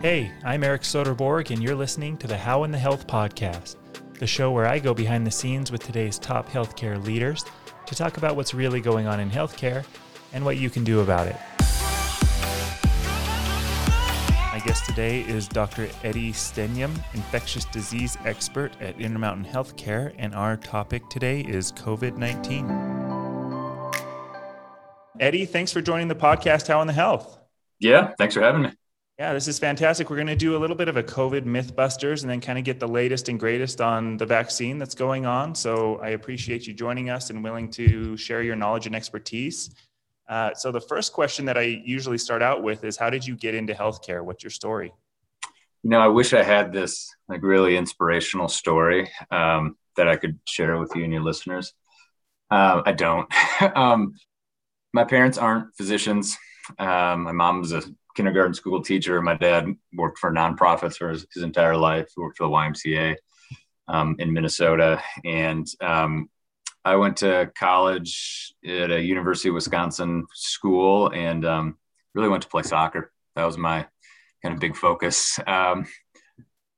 Hey, I'm Eric Soderborg, and you're listening to the How in the Health podcast, the show where I go behind the scenes with today's top healthcare leaders to talk about what's really going on in healthcare and what you can do about it. My guest today is Dr. Eddie Stenehjem, infectious disease expert at Intermountain Healthcare, and our topic today is COVID 19. Eddie, thanks for joining the podcast, How in the Health. Yeah, thanks for having me. Yeah, this is fantastic. We're going to do a little bit of a COVID Mythbusters and then kind of get the latest and greatest on the vaccine that's going on. So I appreciate you joining us and willing to share your knowledge and expertise. Uh, so the first question that I usually start out with is, how did you get into healthcare? What's your story? You know, I wish I had this like really inspirational story um, that I could share with you and your listeners. Uh, I don't. um, my parents aren't physicians. Um, my mom was a kindergarten school teacher. My dad worked for nonprofits for his, his entire life. Worked for the YMCA um, in Minnesota, and um, I went to college at a University of Wisconsin school, and um, really went to play soccer. That was my kind of big focus. Um,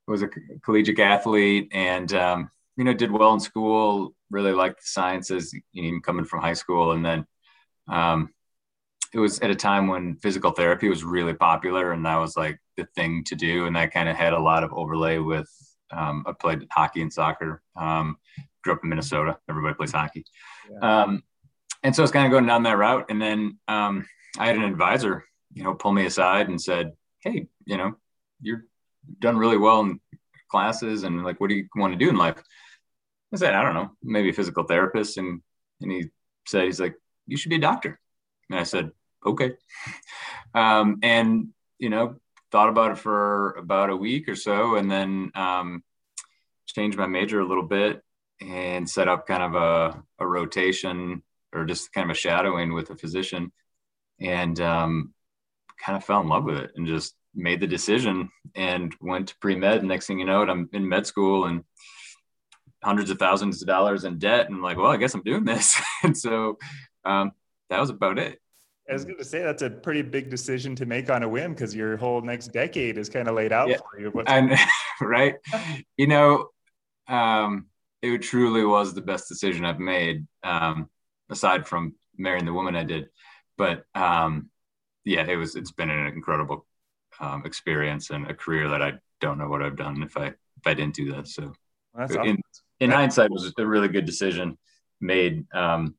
was a collegiate athlete, and um, you know did well in school. Really liked the sciences, even coming from high school, and then um, it was at a time when physical therapy was really popular and that was like the thing to do and that kind of had a lot of overlay with um, i played hockey and soccer um, grew up in minnesota everybody plays hockey. Yeah. um, and so it's kind of going down that route and then um, i had an advisor you know pull me aside and said hey you know you're done really well in classes and like what do you want to do in life? I said i don't know maybe a physical therapist and and he said he's like you should be a doctor. And i said okay. Um, and, you know, thought about it for about a week or so and then um, changed my major a little bit and set up kind of a, a rotation or just kind of a shadowing with a physician and um, kind of fell in love with it and just made the decision and went to pre-med. Next thing you know, I'm in med school and hundreds of thousands of dollars in debt. And I'm like, well, I guess I'm doing this. and so um, that was about it. I was going to say that's a pretty big decision to make on a whim because your whole next decade is kind of laid out yeah. for you. and, right, you know, um, it truly was the best decision I've made, um, aside from marrying the woman I did. But um, yeah, it was. It's been an incredible um, experience and a career that I don't know what I've done if I if I didn't do that. So, well, in, awesome. in hindsight, it was a really good decision made um,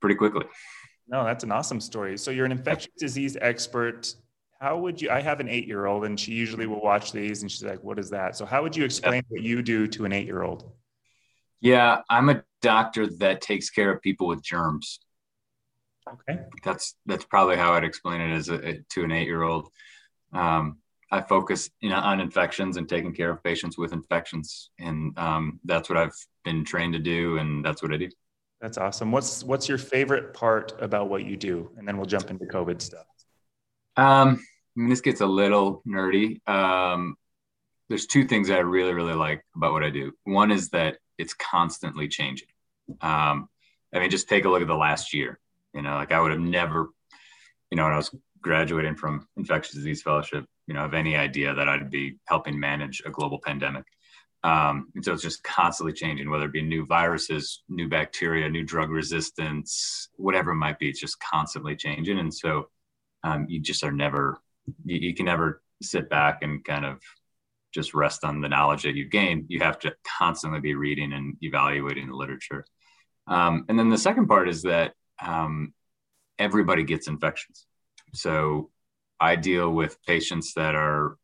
pretty quickly. No, that's an awesome story. So you're an infectious disease expert. How would you? I have an eight year old, and she usually will watch these, and she's like, "What is that?" So how would you explain what you do to an eight year old? Yeah, I'm a doctor that takes care of people with germs. Okay, that's that's probably how I'd explain it as a, to an eight year old. Um, I focus you know, on infections and taking care of patients with infections, and um, that's what I've been trained to do, and that's what I do. That's awesome. What's what's your favorite part about what you do? And then we'll jump into COVID stuff. Um, I mean, this gets a little nerdy. Um, there's two things that I really, really like about what I do. One is that it's constantly changing. Um, I mean, just take a look at the last year. You know, like I would have never, you know, when I was graduating from infectious disease fellowship, you know, have any idea that I'd be helping manage a global pandemic. Um, and so it's just constantly changing, whether it be new viruses, new bacteria, new drug resistance, whatever it might be. It's just constantly changing. And so um, you just are never, you, you, can never sit back and kind of just rest on the knowledge that you've gained. You have to constantly be reading and evaluating the literature. Um, and then the second part is that um, everybody gets infections. So I deal with patients that are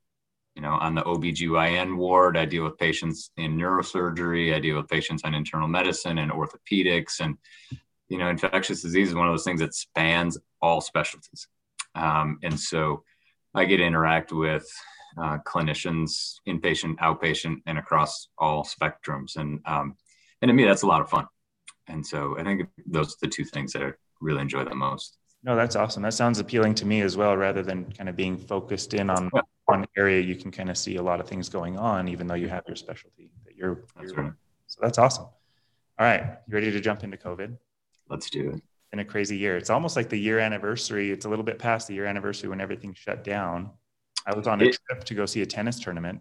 you know, on the OBGYN ward, I deal with patients in neurosurgery, I deal with patients on internal medicine and orthopedics. And, you know, infectious disease is one of those things that spans all specialties. Um, and so I get to interact with uh, clinicians, inpatient, outpatient, and across all spectrums. And, um, and to me, that's a lot of fun. And so I think those are the two things that I really enjoy the most. No, that's awesome. That sounds appealing to me as well, rather than kind of being focused in on one area. You can kind of see a lot of things going on, even though you have your specialty that you're. That's you're right. So that's awesome. All right, you ready to jump into COVID? Let's do it. In a crazy year, it's almost like the year anniversary. It's a little bit past the year anniversary when everything shut down. I was on a it, trip to go see a tennis tournament,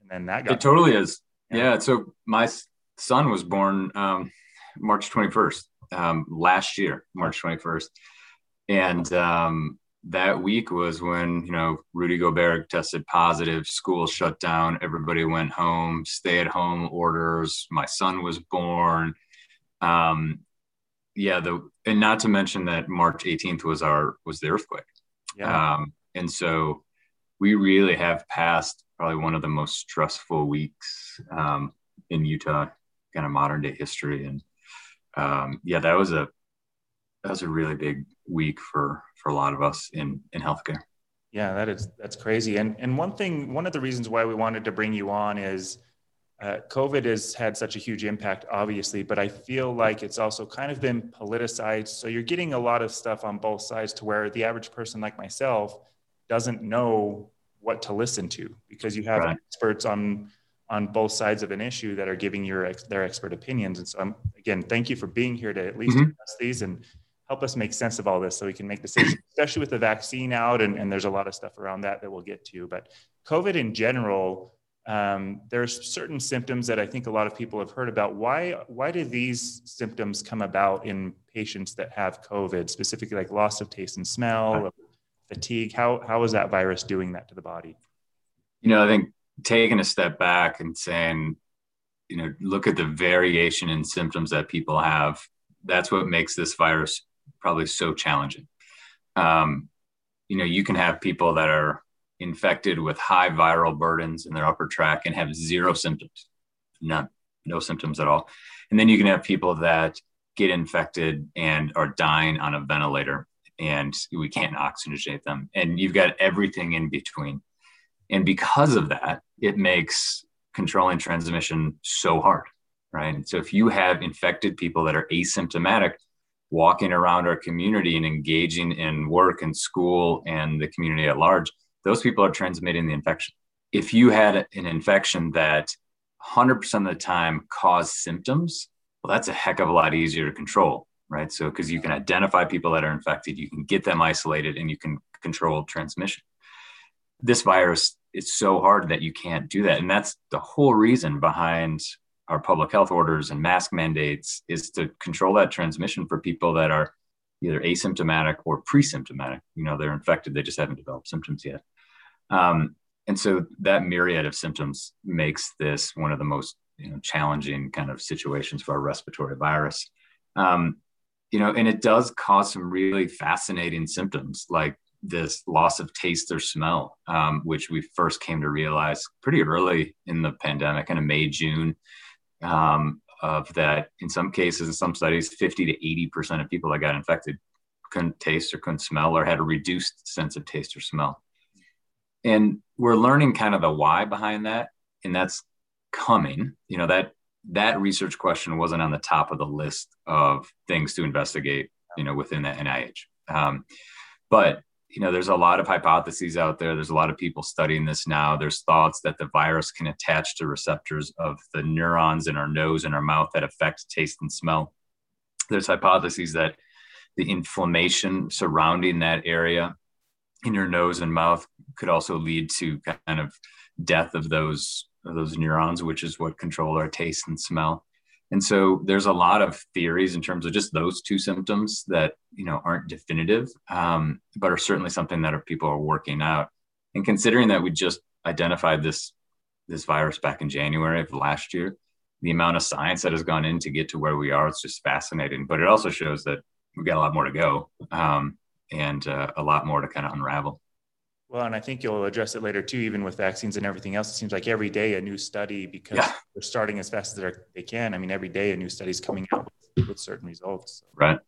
and then that got. It totally is. Yeah. yeah so my son was born um, March 21st um, last year, March 21st, and um, that week was when you know Rudy Gobert tested positive, school shut down, everybody went home, stay at home orders. My son was born. Um, yeah, the and not to mention that March 18th was our was the earthquake. Yeah. Um, and so we really have passed probably one of the most stressful weeks um, in Utah, kind of modern day history. And um, yeah, that was a that was a really big week for for a lot of us in in healthcare. Yeah, that is that's crazy. And and one thing, one of the reasons why we wanted to bring you on is uh, COVID has had such a huge impact, obviously, but I feel like it's also kind of been politicized. So you're getting a lot of stuff on both sides to where the average person like myself doesn't know what to listen to because you have right. experts on on both sides of an issue that are giving your ex, their expert opinions. And so, I'm, again, thank you for being here to at least mm-hmm. discuss these and help us make sense of all this so we can make decisions, especially with the vaccine out. And, and there's a lot of stuff around that that we'll get to. But COVID in general um, there's certain symptoms that I think a lot of people have heard about. Why why do these symptoms come about in patients that have COVID, specifically like loss of taste and smell, fatigue? How how is that virus doing that to the body? You know, I think taking a step back and saying, you know, look at the variation in symptoms that people have. That's what makes this virus probably so challenging. Um, you know, you can have people that are infected with high viral burdens in their upper tract and have zero symptoms, none, no symptoms at all. And then you can have people that get infected and are dying on a ventilator and we can't oxygenate them. And you've got everything in between. And because of that, it makes controlling transmission so hard, right? so if you have infected people that are asymptomatic, walking around our community and engaging in work and school and the community at large, those people are transmitting the infection. If you had an infection that 100% of the time caused symptoms, well, that's a heck of a lot easier to control, right? So, because you can identify people that are infected, you can get them isolated, and you can control transmission. This virus is so hard that you can't do that. And that's the whole reason behind our public health orders and mask mandates is to control that transmission for people that are either asymptomatic or pre-symptomatic. You know, they're infected, they just haven't developed symptoms yet. Um, and so that myriad of symptoms makes this one of the most you know, challenging kind of situations for a respiratory virus. Um, you know, and it does cause some really fascinating symptoms like this loss of taste or smell, um, which we first came to realize pretty early in the pandemic, in May, June, um, of that in some cases, in some studies, 50 to 80% of people that got infected couldn't taste or couldn't smell or had a reduced sense of taste or smell. And we're learning kind of the why behind that and that's coming. You know that that research question wasn't on the top of the list of things to investigate you know within the nih um, but you know there's a lot of hypotheses out there. There's a lot of people studying this now. There's thoughts that the virus can attach to receptors of the neurons in our nose and our mouth that affect taste and smell. There's hypotheses that the inflammation surrounding that area in your nose and mouth could also lead to kind of death of those of those neurons, which is what control our taste and smell. And so there's a lot of theories in terms of just those two symptoms that you know aren't definitive, um, but are certainly something that people are working out. And considering that we just identified this this virus back in January of last year, the amount of science that has gone in to get to where we are, it's just fascinating. But it also shows that we've got a lot more to go. Um, and uh, a lot more to kind of unravel. Well, and I think you'll address it later too, even with vaccines and everything else. It seems like every day a new study because yeah. they're starting as fast as they can. I mean, every day a new study is coming out with, with certain results. Right.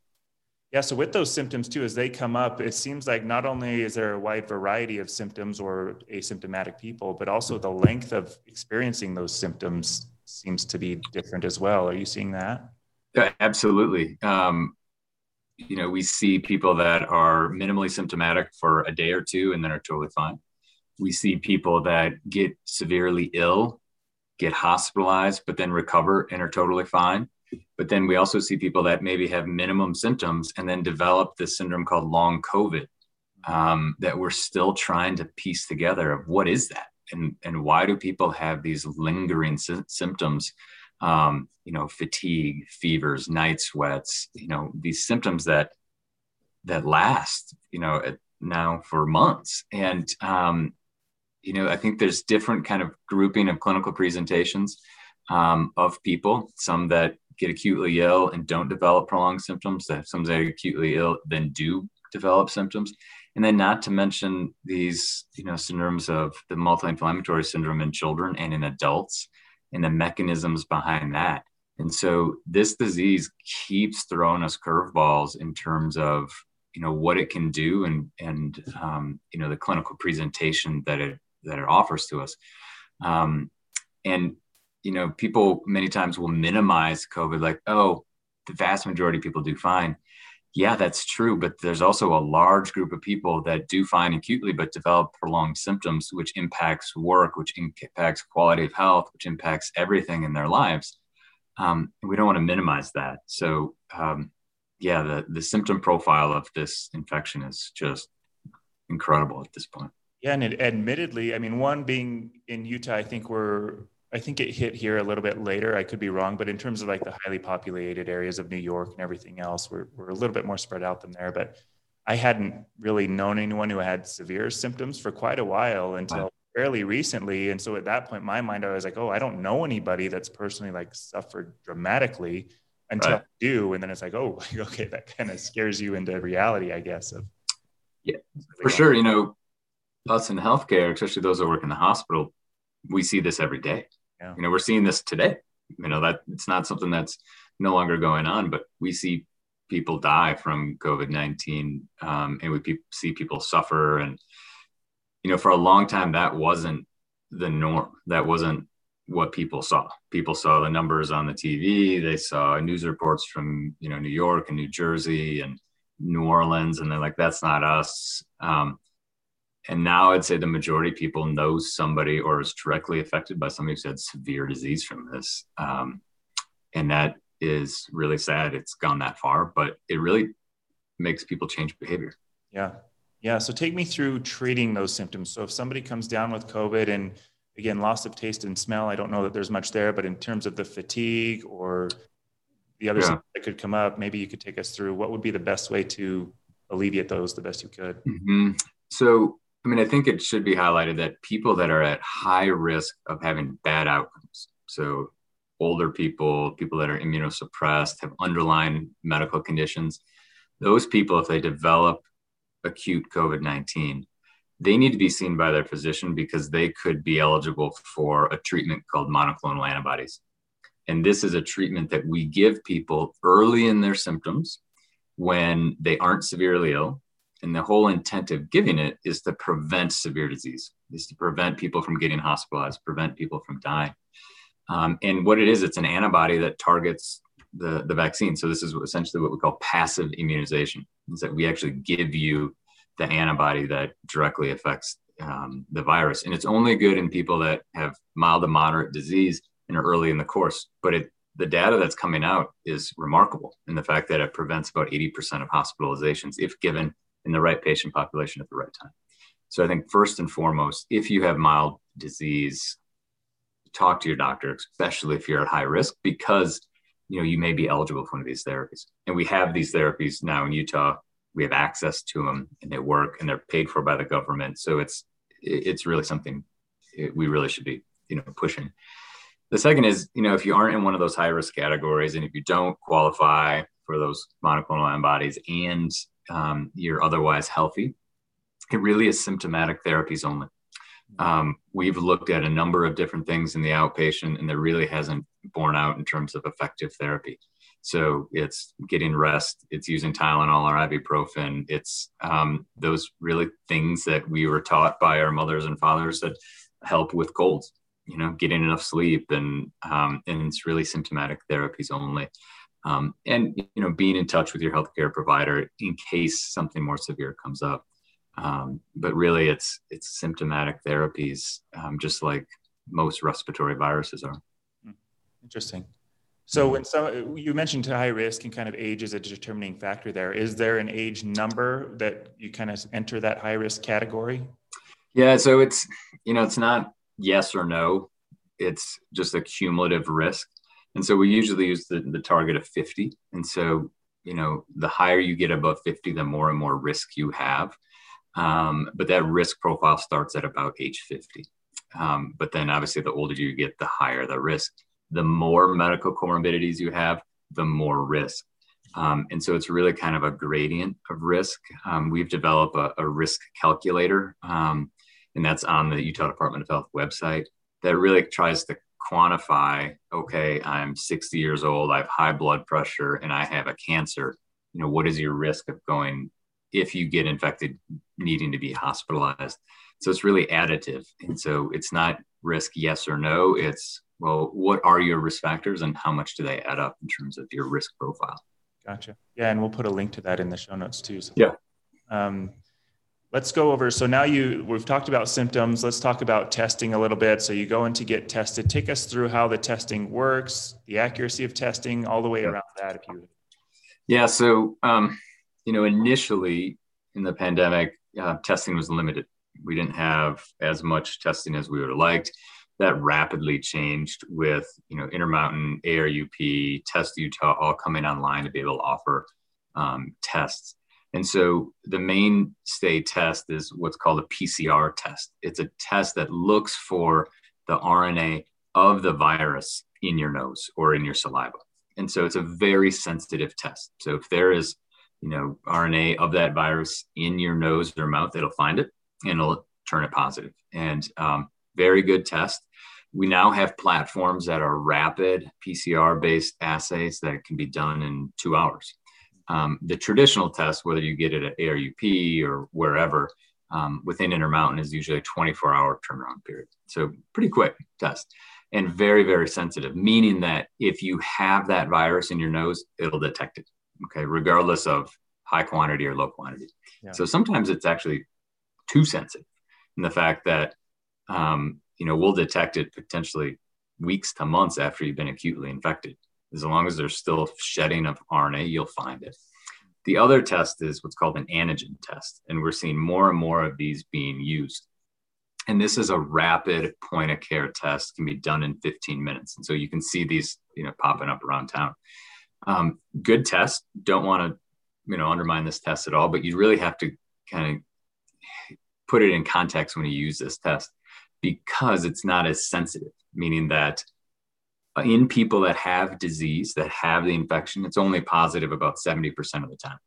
Yeah. So with those symptoms too, as they come up, it seems like not only is there a wide variety of symptoms or asymptomatic people, but also the length of experiencing those symptoms seems to be different as well. Are you seeing that? Yeah, absolutely. Um, you know, we see people that are minimally symptomatic for a day or two and then are totally fine. We see people that get severely ill, get hospitalized, but then recover and are totally fine. But then we also see people that maybe have minimum symptoms and then develop this syndrome called long COVID. um, that we're still trying to piece together of what is that and and why do people have these lingering sy- symptoms um, you know fatigue fevers night sweats you know these symptoms that that last you know now for months. And um, you know i think there's different kind of grouping of clinical presentations um, of people some that get acutely ill and don't develop prolonged symptoms some that are acutely ill then do develop symptoms. And then not to mention these you know syndromes of the multi-inflammatory syndrome in children and in adults and the mechanisms behind that. And so this disease keeps throwing us curveballs in terms of you know what it can do and and um, you know the clinical presentation that it that it offers to us. Um, and you know people many times will minimize covid like oh the vast majority of people do fine yeah, that's true. But there's also a large group of people that do fine acutely, but develop prolonged symptoms, which impacts work, which impacts quality of health, which impacts everything in their lives. Um, we don't want to minimize that. So, um, yeah, the, the symptom profile of this infection is just incredible at this point. Yeah, and it, admittedly, I mean, one being in Utah, I think we're I think it hit here a little bit later. I could be wrong, but in terms of like the highly populated areas of New York and everything else, we're, we're a little bit more spread out than there. But I hadn't really known anyone who had severe symptoms for quite a while until fairly recently. And so at that point, my mind, I was like, oh, I don't know anybody that's personally like suffered dramatically until right. I do. And then it's like, oh, okay, that kind of scares you into reality, I guess. Of yeah, for sure. You know, us in healthcare, especially those that work in the hospital, we see this every day. Yeah. You know, we're seeing this today. You know, that it's not something that's no longer going on, but we see people die from COVID 19 um, and we pe- see people suffer. And, you know, for a long time, that wasn't the norm. That wasn't what people saw. People saw the numbers on the TV. They saw news reports from, you know, New York and New Jersey and New Orleans. And they're like, that's not us. Um, and now I'd say the majority of people know somebody or is directly affected by somebody who's had severe disease from this. Um, and that is really sad. It's gone that far, but it really makes people change behavior. Yeah. Yeah. So take me through treating those symptoms. So if somebody comes down with COVID and again, loss of taste and smell, I don't know that there's much there, but in terms of the fatigue or the other yeah. that could come up, maybe you could take us through what would be the best way to alleviate those the best you could. Mm-hmm. So I mean, I think it should be highlighted that people that are at high risk of having bad outcomes, so older people, people that are immunosuppressed, have underlying medical conditions, those people, if they develop acute COVID 19, they need to be seen by their physician because they could be eligible for a treatment called monoclonal antibodies. And this is a treatment that we give people early in their symptoms when they aren't severely ill and the whole intent of giving it is to prevent severe disease, is to prevent people from getting hospitalized, prevent people from dying. Um, and what it is, it's an antibody that targets the, the vaccine. So this is essentially what we call passive immunization, is that we actually give you the antibody that directly affects um, the virus. And it's only good in people that have mild to moderate disease and are early in the course. But it, the data that's coming out is remarkable in the fact that it prevents about 80% of hospitalizations if given in the right patient population at the right time. So I think first and foremost, if you have mild disease, talk to your doctor, especially if you're at high risk, because you know you may be eligible for one of these therapies. And we have these therapies now in Utah. We have access to them, and they work, and they're paid for by the government. So it's it's really something eh, we really should be you know pushing. The second is, you know, if you aren't in one of those high risk categories, and if you don't qualify for those monoclonal antibodies, and um, you're otherwise healthy. It really is symptomatic therapies only. Um, we've looked at a number of different things in the outpatient, and there really hasn't borne out in terms of effective therapy. So it's getting rest, it's using Tylenol or ibuprofen, it's um, those really things that we were taught by our mothers and fathers that help with colds. You know, getting enough sleep, and um, and it's really symptomatic therapies only um, and you know being in touch with your healthcare provider in case something more severe comes up um, but really it's it's symptomatic therapies um, just like most respiratory viruses are hmm. interesting So when some you mentioned high risk and kind of age is a determining factor there. Is there an age number that you kind of enter that high risk category? Yeah, so it's you know it's not yes or no. It's just a cumulative risk. And so we usually use the, the target of 50. And so, you know, the higher you get above 50, the more and more risk you have. Um, but that risk profile starts at about age 50. Um, but then obviously, the older you get, the higher the risk. The more medical comorbidities you have, the more risk. Um, and so it's really kind of a gradient of risk. Um, we've developed a, a risk calculator, um, and that's on the Utah Department of Health website that really tries to quantify okay i'm 60 years old i have high blood pressure and i have a cancer you know what is your risk of going if you get infected needing to be hospitalized? So it's really additive and so it's not risk yes or no it's well what are your risk factors and how much do they add up in terms of your risk profile? Gotcha. Yeah and we'll put a link to that in the show notes too so yeah. um, let's go over so now you we've talked about symptoms. Let's talk about testing a little bit. So you go in to get tested. Take us through how the testing works the accuracy of testing all the way around that if you yeah so um, you know initially in the pandemic uh, testing was limited. We didn't have as much testing as we would have liked. That rapidly changed with you know intermountain arup test utah all coming online to be able to offer um, tests and so the mainstay test is what's called a PCR test. It's a test that looks for the RNA of the virus in your nose or in your saliva. And so it's a very sensitive test. So if there is, you know, RNA of that virus in your nose or mouth, it'll find it and it'll turn it positive. And um, very good test. We now have platforms that are rapid PCR based assays that can be done in two hours. Um, the traditional test, whether you get it at ARUP or wherever, um, within Intermountain is usually a 24 hour turnaround period. So pretty quick test and very, very sensitive, meaning that if you have that virus in your nose, it'll detect it. Okay. Regardless of high quantity or low quantity. Yeah. So sometimes it's actually too sensitive in the fact that, um, you know, we'll detect it potentially weeks to months after you've been acutely infected. As long as there's still shedding of RNA, you'll find it. The other test is what's called an antigen test, and we're seeing more and more of these being used. And this is a rapid point of care test, can be done in 15 minutes. And so you can see these, you know, popping up around town. Um, good test. Don't want to, you know, undermine this test at all, but you really have to kind of put it in context when you use this test because it's not as sensitive, meaning that in people that have disease, that have the infection, it's only positive about 70% of the time.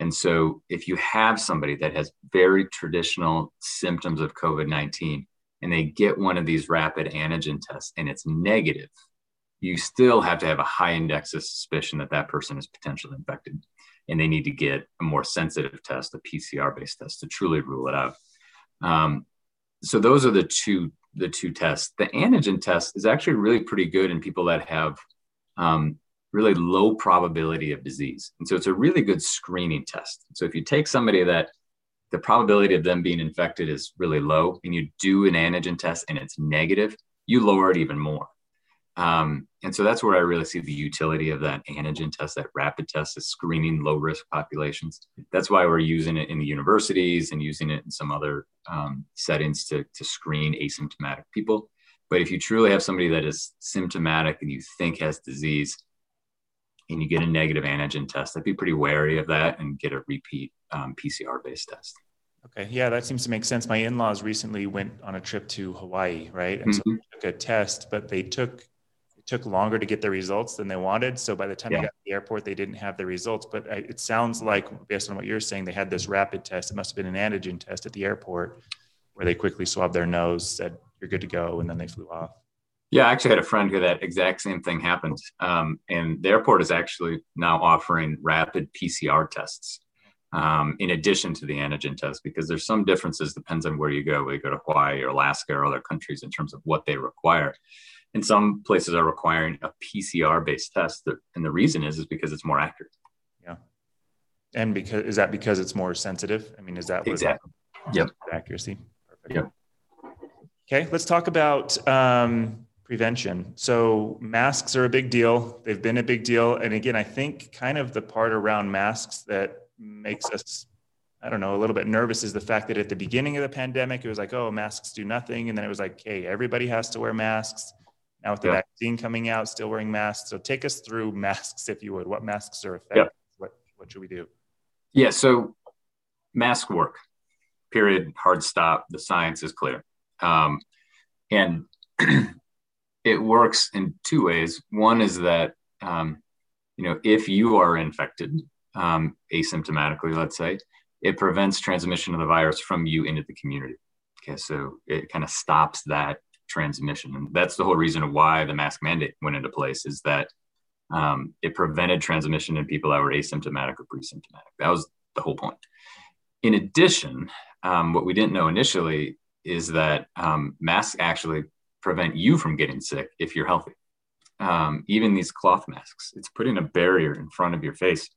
And so, if you have somebody that has very traditional symptoms of COVID 19 and they get one of these rapid antigen tests and it's negative, you still have to have a high index of suspicion that that person is potentially infected. And they need to get a more sensitive test, a PCR based test, to truly rule it out. Um, so, those are the two the two tests. The antigen test is actually really pretty good in people that have um, really low probability of disease. And so it's a really good screening test. So if you take somebody that the probability of them being infected is really low and you do an antigen test and it's negative, you lower it even more. Um, and so that's where I really see the utility of that antigen test, that rapid test is screening low risk populations. That's why we're using it in the universities and using it in some other um, settings to, to screen asymptomatic people. But if you truly have somebody that is symptomatic and you think has disease and you get a negative antigen test, I'd be pretty wary of that and get a repeat um, PCR based test. Okay. Yeah, that seems to make sense. My in laws recently went on a trip to Hawaii, right? And mm-hmm. so they took a test, but they took took longer to get the results than they wanted. So by the time yeah. they got to the airport, they didn't have the results. But it sounds like, based on what you're saying, they had this rapid test. It must have been an antigen test at the airport where they quickly swabbed their nose, said, You're good to go. And then they flew off. Yeah, I actually had a friend who that exact same thing happened. Um, and the airport is actually now offering rapid PCR tests um, in addition to the antigen test because there's some differences, depends on where you go, whether you go to Hawaii or Alaska or other countries in terms of what they require and some places are requiring a PCR based test. And the reason is, is because it's more accurate. Yeah. And because, is that because it's more sensitive? I mean, is that exactly? Yep. Accuracy. Perfect. Yep. Okay. Let's talk about, um, prevention. So masks are a big deal. They've been a big deal. And again, I think kind of the part around masks that makes us, I don't know, a little bit nervous is the fact that at the beginning of the pandemic, it was like, oh, masks do nothing. And then it was like, hey, everybody has to wear masks. Now with the yeah. vaccine coming out, still wearing masks. So take us through masks, if you would. What masks are effective? Yeah. What, what should we do? Yeah. So mask work, period, hard stop. The science is clear. Um, and it works in two ways. One is that um, you know if you are infected um, asymptomatically, let's say, it prevents transmission of the virus from you into the community. Okay, so it kind of stops that transmission, and that's the whole reason why the mask mandate went into place. Is that um, it prevented transmission in people that were asymptomatic or pre-symptomatic. That was the whole point. In addition, um, what we didn't know initially is that um, masks actually prevent you from getting sick if you're healthy. Um, even these cloth masks, it's putting a barrier in front of your face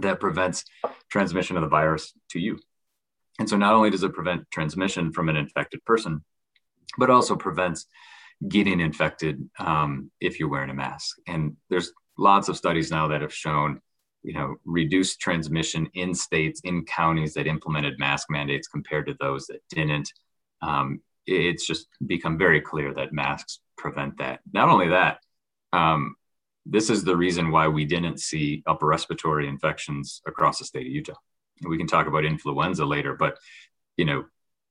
that prevents transmission of the virus to you. And so not only does it prevent transmission from an infected person, but also prevents getting infected um, if you're wearing a mask. And there's lots of studies now that have shown, you know, reduced transmission in states, in counties that implemented mask mandates compared to those that didn't. Um, it's just become very clear that masks prevent that. Not only that, um, this is the reason why we didn't see upper respiratory infections across the state of Utah. We can talk about influenza later, but you know,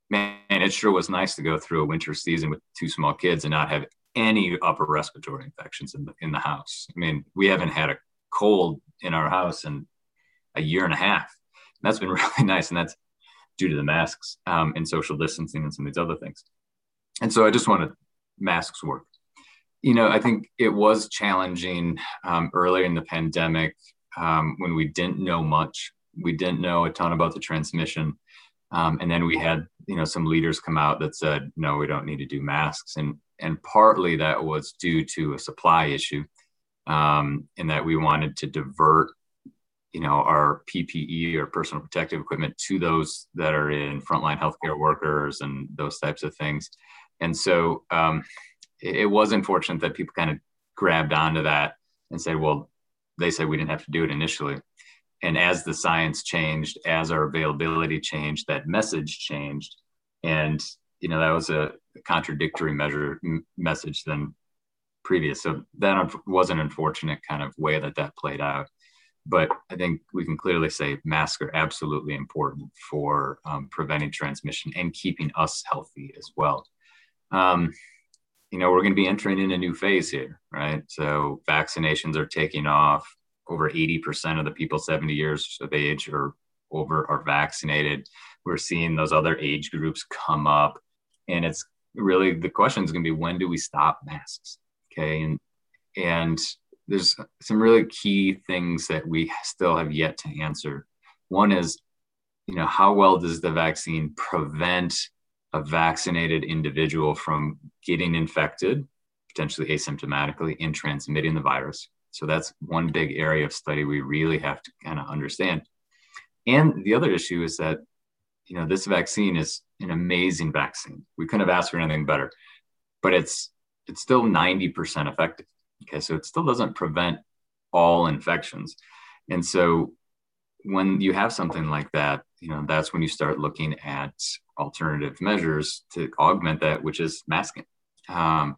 man, it sure was nice to go through a winter season with two small kids and not have any upper respiratory infections in the in the house. I mean, we haven't had a cold in our house in a year and a half. that's been really nice, and that's due to the masks um, and social distancing and some of these other things. And so I just wanted masks work. You know, I think it was challenging um, earlier in the pandemic um, when we didn't know much. We didn't know a ton about the transmission. Um, and then we had, you know, some leaders come out that said, no, we don't need to do masks. And, and partly that was due to a supply issue um, in that we wanted to divert you know our PPE or personal protective equipment to those that are in frontline healthcare workers and those types of things. And so um, it, it was unfortunate that people kind of grabbed onto that and said, well, they said we didn't have to do it initially. And as the science changed, as our availability changed, that message changed. And, you know, that was a contradictory measure message than previous. So that was an unfortunate kind of way that that played out but I think we can clearly say masks are absolutely important for um, preventing transmission and keeping us healthy as well. Um, you know, we're going to be entering in a new phase here, right? So vaccinations are taking off. Over 80% of the people 70 years of age or over are vaccinated. We're seeing those other age groups come up. And it's really the question is going to be when do we stop masks? Okay. And and there's some really key things that we still have yet to answer. One is, you know, how well does the vaccine prevent a vaccinated individual from getting infected, potentially asymptomatically, and transmitting the virus? So that's one big area of study we really have to kind of understand. And the other issue is that, you know, this vaccine is an amazing vaccine. We couldn't have asked for anything better, but it's it's still 90% effective. Okay, so it still doesn't prevent all infections. And so when you have something like that, you know, that's when you start looking at alternative measures to augment that, which is masking. Um,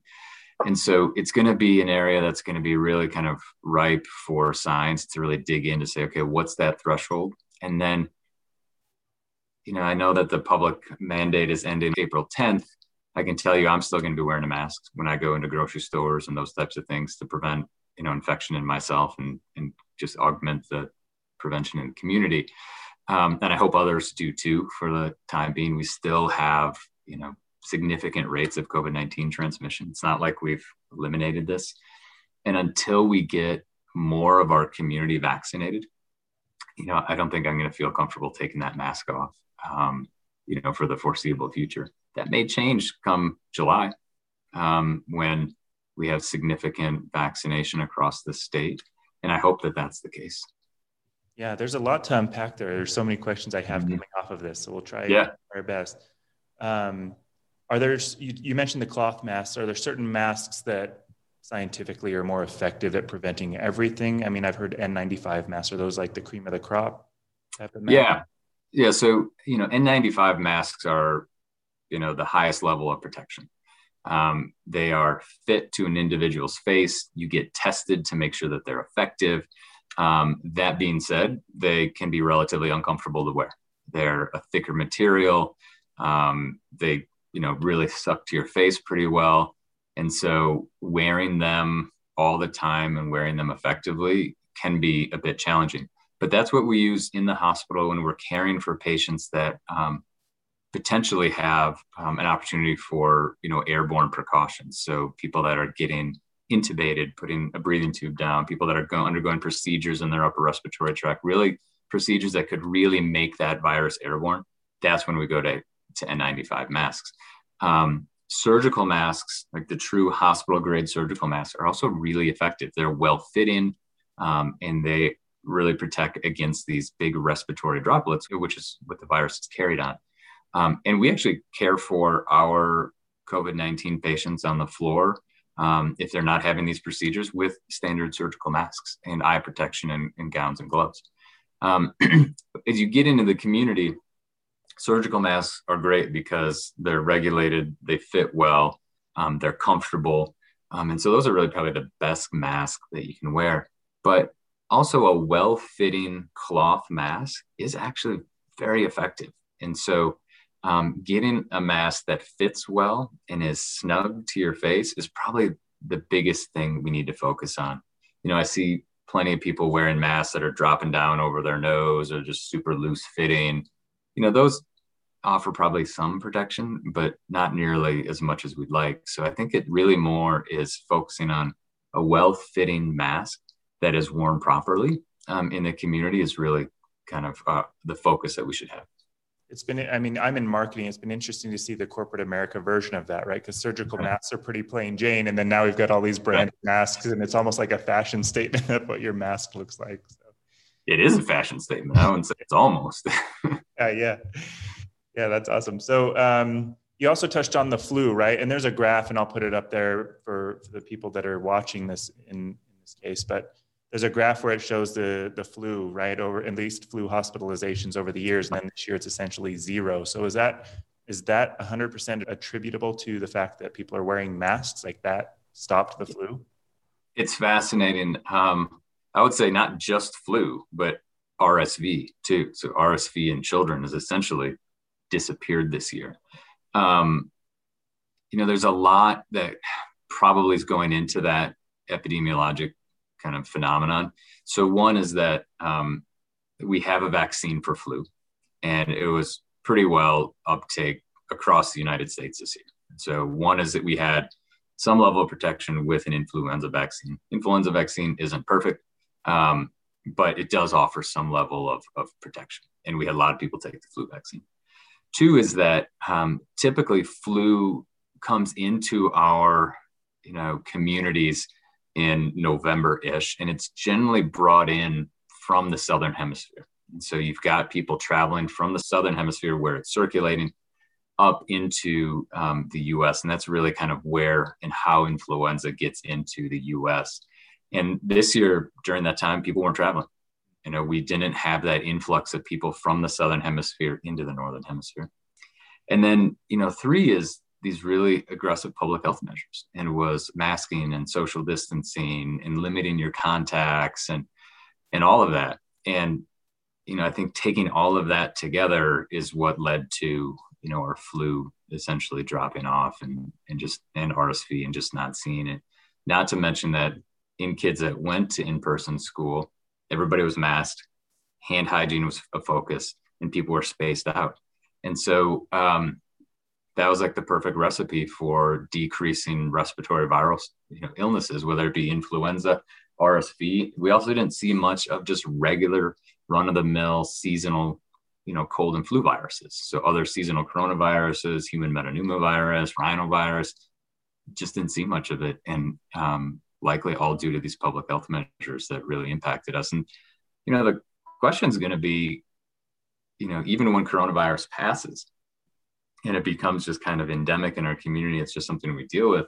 and so it's going to be an area that's going to be really kind of ripe for science to really dig in to say, okay, what's that threshold? And then, you know, I know that the public mandate is ending April 10th. I can tell you I'm still going to be wearing a mask when I go into grocery stores and those types of things to prevent, you know, infection in myself and, and just augment the prevention in the community. Um, and I hope others do too for the time being. We still have, you know, significant rates of COVID 19 transmission. It's not like we've eliminated this. And until we get more of our community vaccinated, you know, I don't think I'm going to feel comfortable taking that mask off, um, you know, for the foreseeable future. That may change come July um, when we have significant vaccination across the state. And I hope that that's the case. Yeah, there's a lot to unpack there. There's so many questions I have mm-hmm. coming off of this. So we'll try yeah. our best. Um, are there, you, you mentioned the cloth masks, are there certain masks that scientifically are more effective at preventing everything? I mean, I've heard N95 masks. Are those like the cream of the crop type of mask? Yeah. Yeah. So, you know, N95 masks are, you know, the highest level of protection. Um, they are fit to an individual's face. You get tested to make sure that they're effective. Um, that being said, they can be relatively uncomfortable to wear. They're a thicker material. Um, they, you know, really suck to your face pretty well. And so wearing them all the time and wearing them effectively can be a bit challenging. But that's what we use in the hospital when we're caring for patients that um, potentially have um, an opportunity for you know airborne precautions. So people that are getting intubated, putting a breathing tube down, people that are go- undergoing procedures in their upper respiratory tract, really procedures that could really make that virus airborne. That's when we go to, to N95 masks. Um, surgical masks, like the true hospital grade surgical masks, are also really effective. They're well fitting um, and they really protect against these big respiratory droplets, which is what the virus is carried on. Um, and we actually care for our COVID 19 patients on the floor um, if they're not having these procedures with standard surgical masks and eye protection and, and gowns and gloves. Um, as you get into the community, surgical masks are great because they're regulated, they fit well, um, they're comfortable. Um, and so those are really probably the best mask that you can wear. But also, a well fitting cloth mask is actually very effective. And so, um, getting a mask that fits well and is snug to your face is probably the biggest thing we need to focus on. You know, I see plenty of people wearing masks that are dropping down over their nose or just super loose fitting. You know, those offer probably some protection, but not nearly as much as we'd like. So I think it really more is focusing on a well fitting mask that is worn properly um, in the community is really kind of uh, the focus that we should have it's been i mean i'm in marketing it's been interesting to see the corporate america version of that right because surgical right. masks are pretty plain jane and then now we've got all these brand right. masks and it's almost like a fashion statement of what your mask looks like so. it is a fashion statement i wouldn't say it's almost uh, yeah yeah that's awesome. So um, you also touched on the flu right? And there's a graph and i'll put it up there for, for the people that are watching this in, in this case but there's a graph where it shows the the flu right over at least flu hospitalizations over the years and then this year it's essentially zero. So is that is that 100% attributable to the fact that people are wearing masks? Like that stopped the flu? It's fascinating. Um, i would say not just flu but rsv too. So rsv in children is essentially disappeared this year um, you know there's a lot that probably is going into that epidemiologic kind of phenomenon. So one is that um, we have a vaccine for flu, and it was pretty well uptake across the United States this year. So one is that we had some level of protection with an influenza vaccine. Influenza vaccine isn't perfect, um, but it does offer some level of, of protection. And we had a lot of people take the flu vaccine. Two is that um, typically flu comes into our you know communities in November ish, and it's generally brought in from the southern hemisphere. And so you've got people traveling from the southern hemisphere where it's circulating up into um, the US. And that's really kind of where and how influenza gets into the US. And this year, during that time, people weren't traveling. You know, we didn't have that influx of people from the southern hemisphere into the northern hemisphere. And then, you know, three is these really aggressive public health measures and was masking and social distancing and limiting your contacts and and all of that and you know i think taking all of that together is what led to you know our flu essentially dropping off and and just and rsv and just not seeing it not to mention that in kids that went to in-person school everybody was masked hand hygiene was a focus and people were spaced out and so um, that was like the perfect recipe for decreasing respiratory viral you know, illnesses, whether it be influenza, RSV. We also didn't see much of just regular run of the mill seasonal, you know, cold and flu viruses. So other seasonal coronaviruses, human metapneumovirus, rhinovirus, just didn't see much of it. And um, likely all due to these public health measures that really impacted us. And, you know, the question is going to be, you know, even when coronavirus passes, and it becomes just kind of endemic in our community, it's just something we deal with.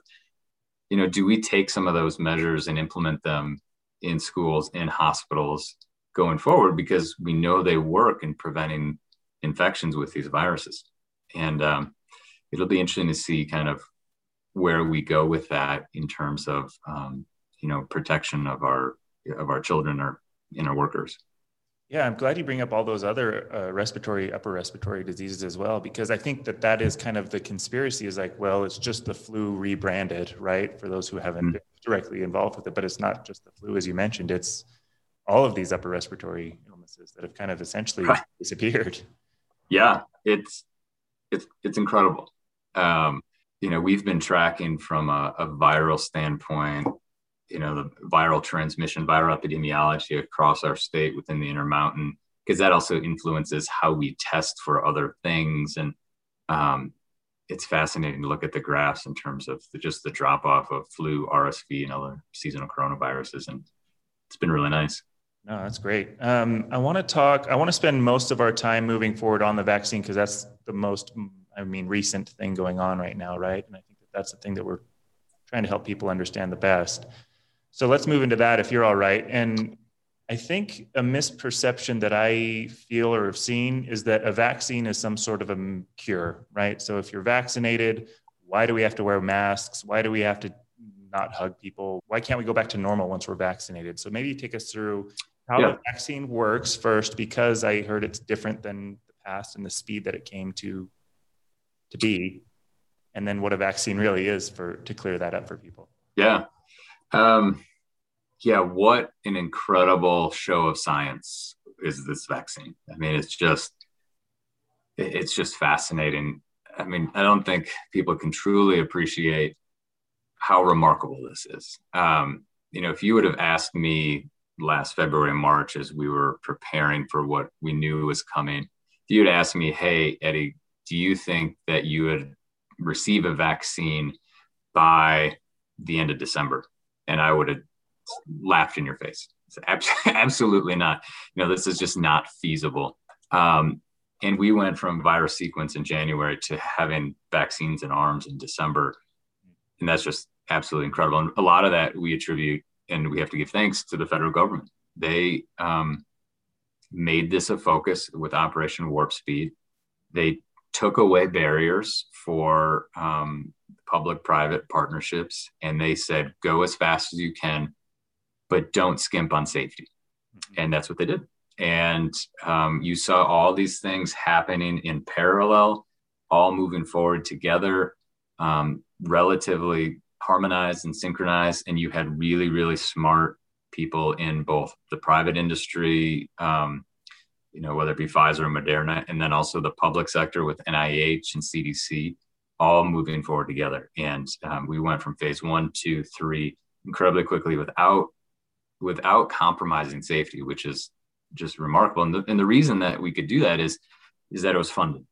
You know, do we take some of those measures and implement them in schools, in hospitals going forward because we know they work in preventing infections with these viruses? And um, it'll be interesting to see kind of where we go with that in terms of um, you know protection of our of our children or in our workers. Yeah, I'm glad you bring up all those other uh, respiratory, upper respiratory diseases as well, because I think that that is kind of the conspiracy is like, well, it's just the flu rebranded, right? For those who haven't mm-hmm. been directly involved with it, but it's not just the flu, as you mentioned, it's all of these upper respiratory illnesses that have kind of essentially right. disappeared. Yeah, it's it's it's incredible. Um, you know, we've been tracking from a, a viral standpoint you know the viral transmission viral epidemiology across our state within the intermountain because that also influences how we test for other things. And um, it's fascinating to look at the graphs in terms of the, just the drop off of flu rsv and other seasonal coronaviruses and it's been really nice. No that's great. Um, i want to talk i want to spend most of our time moving forward on the vaccine because that's the most i mean recent thing going on right now right and i think that that's the thing that we're trying to help people understand the best so let's move into that if you're all right. And I think a misperception that I feel or have seen is that a vaccine is some sort of a cure, right? So if you're vaccinated, why do we have to wear masks? Why do we have to not hug people? Why can't we go back to normal once we're vaccinated? So maybe take us through how yeah. the vaccine works first, because I heard it's different than the past and the speed that it came to to be, and then what a vaccine really is for to clear that up for people. Yeah. Um, yeah, what an incredible show of science is this vaccine. I mean, it's just it's just fascinating. I mean, I don't think people can truly appreciate how remarkable this is. Um, you know, if you would have asked me last February, March, as we were preparing for what we knew was coming, if you had asked me, hey, Eddie, do you think that you would receive a vaccine by the end of December? and I would have laughed in your face. Absolutely not. You know, this is just not feasible. Um, and we went from virus sequence in January to having vaccines in arms in December. And that's just absolutely incredible. And a lot of that we attribute, and we have to give thanks to the federal government. They um, made this a focus with Operation Warp Speed. They took away barriers for um, public private partnerships and they said go as fast as you can but don't skimp on safety mm-hmm. and that's what they did and um, you saw all these things happening in parallel all moving forward together um, relatively harmonized and synchronized and you had really really smart people in both the private industry um, you know whether it be pfizer or moderna and then also the public sector with nih and cdc all moving forward together. And um, we went from phase one, two, three incredibly quickly without without compromising safety, which is just remarkable. And the, and the reason that we could do that is is that it was funded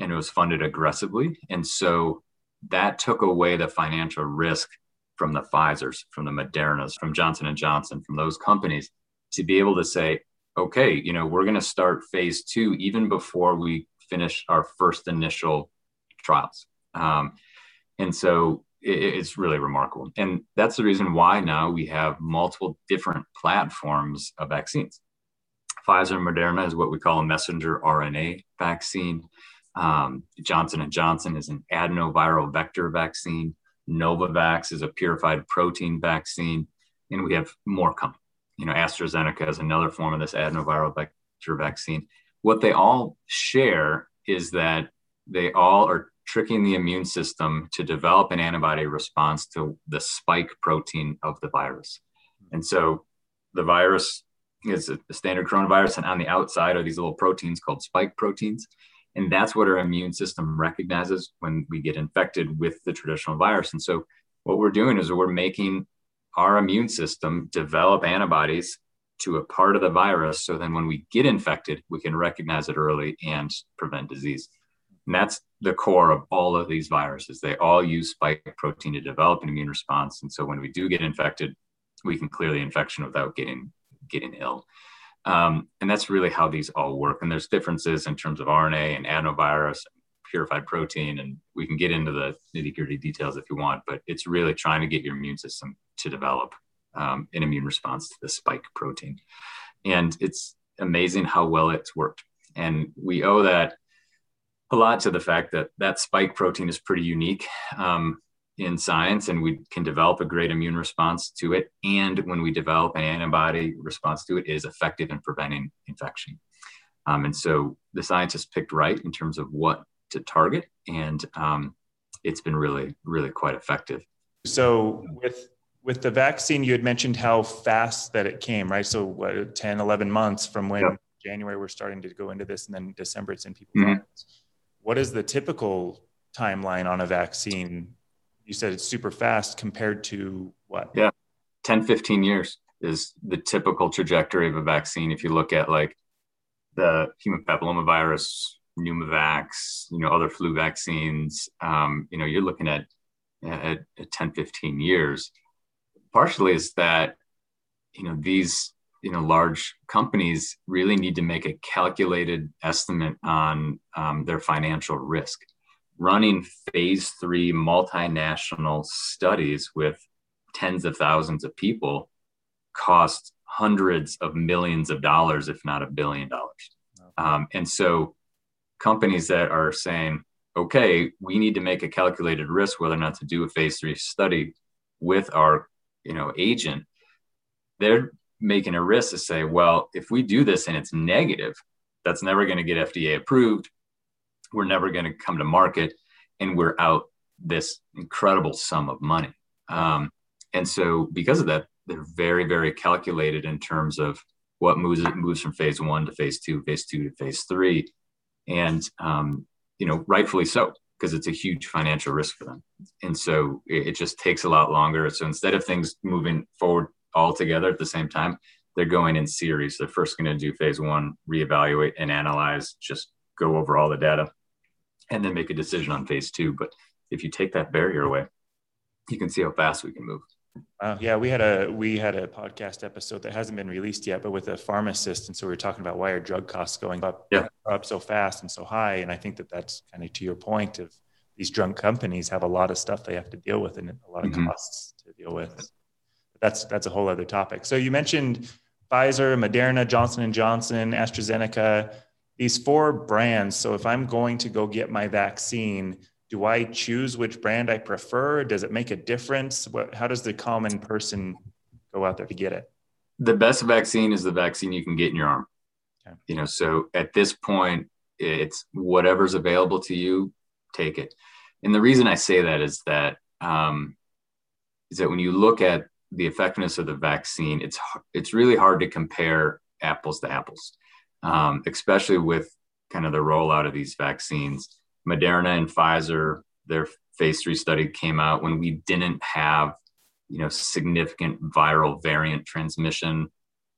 and it was funded aggressively. And so that took away the financial risk from the Pfizer's, from the Modernas, from Johnson and Johnson, from those companies to be able to say, okay, you know, we're going to start phase two even before we finish our first initial trials. Um, and so it, it's really remarkable. And that's the reason why now we have multiple different platforms of vaccines. Pfizer and Moderna is what we call a messenger RNA vaccine. Um, Johnson and Johnson is an adenoviral vector vaccine. Novavax is a purified protein vaccine, and we have more coming. You know, AstraZeneca is another form of this adenoviral vector vaccine. What they all share is that they all are tricking the immune system to develop an antibody response to the spike protein of the virus. And so the virus is a standard coronavirus, and on the outside are these little proteins called spike proteins. And that's what our immune system recognizes when we get infected with the traditional virus. And so what we're doing is we're making our immune system develop antibodies to a part of the virus. So then when we get infected, we can recognize it early and prevent disease. And that's the core of all of these viruses. They all use spike protein to develop an immune response. And so when we do get infected, we can clear the infection without getting getting ill. Um, and that's really how these all work. And there's differences in terms of RNA and adenovirus, purified protein, and we can get into the nitty gritty details if you want. But it's really trying to get your immune system to develop um, an immune response to the spike protein, and it's amazing how well it's worked. And we owe that a lot to the fact that that spike protein is pretty unique um, in science, and we can develop a great immune response to it. And when we develop an antibody response to it, it is effective in preventing infection. Um, and so the scientists picked right in terms of what to target, and um, it's been really, really quite effective. So with with the vaccine, you had mentioned how fast that it came, right? So what, 10, 11 months from when yep. January we're starting to go into this, and then December it's in people's mm-hmm. What is the typical timeline on a vaccine? You said it's super fast compared to what? Yeah, 10, 15 years is the typical trajectory of a vaccine. If you look at like the human papillomavirus, pneumovax, you know, other flu vaccines, um, you know, you're looking at, at, at 10, 15 years. Partially is that, you know, these, you know, large companies really need to make a calculated estimate on um, their financial risk. Running phase three multinational studies with tens of thousands of people costs hundreds of millions of dollars, if not a billion dollars. Um, and so companies that are saying, okay, we need to make a calculated risk whether or not to do a phase three study with our, you know, agent, they're making a risk to say, well, if we do this and it's negative, that's never going to get FDA approved. We're never going to come to market, and we're out this incredible sum of money. Um, and so, because of that, they're very very calculated in terms of what moves moves from phase one to phase two phase two to phase three and um, you know rightfully so because it's a huge financial risk for them. And so it, it, just takes a lot longer. So instead of things moving forward all together at the same time they're going in series. They're first going to do phase one reevaluate and analyze just go over all the data and then make a decision on phase two. But if you take that barrier away you can see how fast we can move uh, yeah, we had a we had a podcast episode that hasn't been released yet, but with a pharmacist, and so we were talking about why are drug costs going up yeah. up so fast and so high, and I think that that's kind of to your point of these drug companies have a lot of stuff they have to deal with and a lot of mm-hmm. costs to deal with. But that's that's a whole other topic. So you mentioned Pfizer, Moderna, Johnson and Johnson, AstraZeneca, these four brands. So if I'm going to go get my vaccine do I choose which brand I prefer? Does it make a difference? What, how does the common person go out there to get it? The best vaccine is the vaccine you can get in your arm. Okay. You know, so at this point, it's whatever's available to you, take it. And the reason I say that is that um, is that when you look at the effectiveness of the vaccine, it's it's really hard to compare apples to apples, um, especially with kind of the rollout of these vaccines Moderna and Pfizer, their phase three study came out when we didn't have, you know, significant viral variant transmission.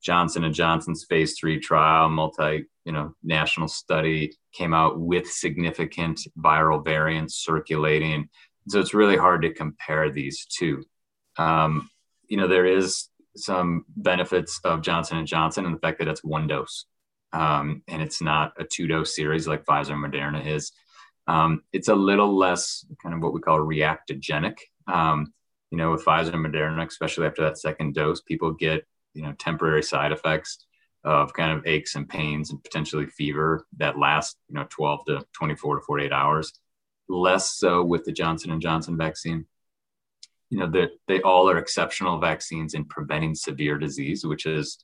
Johnson and Johnson's phase three trial, multi, you know, national study came out with significant viral variants circulating. So it's really hard to compare these two. Um, you know, there is some benefits of Johnson and Johnson and the fact that it's one dose, um, and it's not a two dose series like Pfizer and Moderna is. Um, it's a little less kind of what we call reactogenic. Um, you know, with Pfizer and Moderna, especially after that second dose, people get you know temporary side effects of kind of aches and pains and potentially fever that last you know 12 to 24 to 48 hours. Less so with the Johnson and Johnson vaccine. You know, that they all are exceptional vaccines in preventing severe disease, which is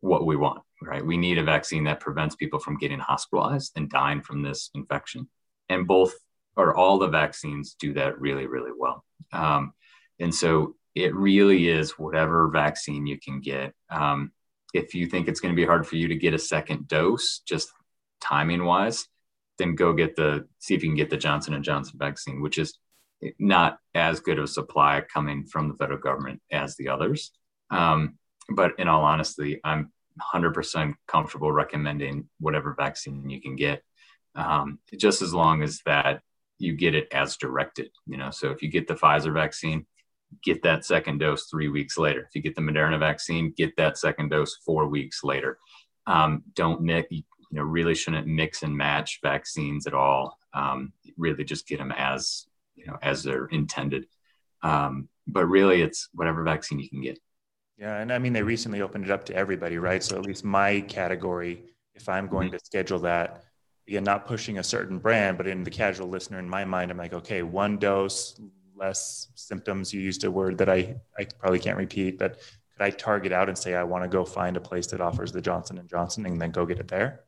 what we want, right? We need a vaccine that prevents people from getting hospitalized and dying from this infection and both or all the vaccines do that really, really well. Um, and so it really is whatever vaccine you can get. Um, if you think it's going to be hard for you to get a second dose, just timing wise, then go get the see if you can get the Johnson and Johnson vaccine, which is not as good of a supply coming from the federal government as the others. Um, but in all honesty, I'm 100% comfortable recommending whatever vaccine you can get um, just as long as that you get it as directed. You know, so if you get the Pfizer vaccine, get that second dose three weeks later. If you get the Moderna vaccine, get that second dose four weeks later. Um, don't mix, you know, really shouldn't mix and match vaccines at all. um, really just get them as you know as they're intended. Um, but really, it's whatever vaccine you can get. Yeah, and I mean they recently opened it up to everybody, right? So at least my category, if I'm going mm-hmm. to schedule that, again, not pushing a certain brand, but in the casual listener in my mind, I'm like, okay, one dose, less symptoms. You used a word that I I probably can't repeat, but could I target out and say I want to go find a place that offers the Johnson and Johnson and then go get it there?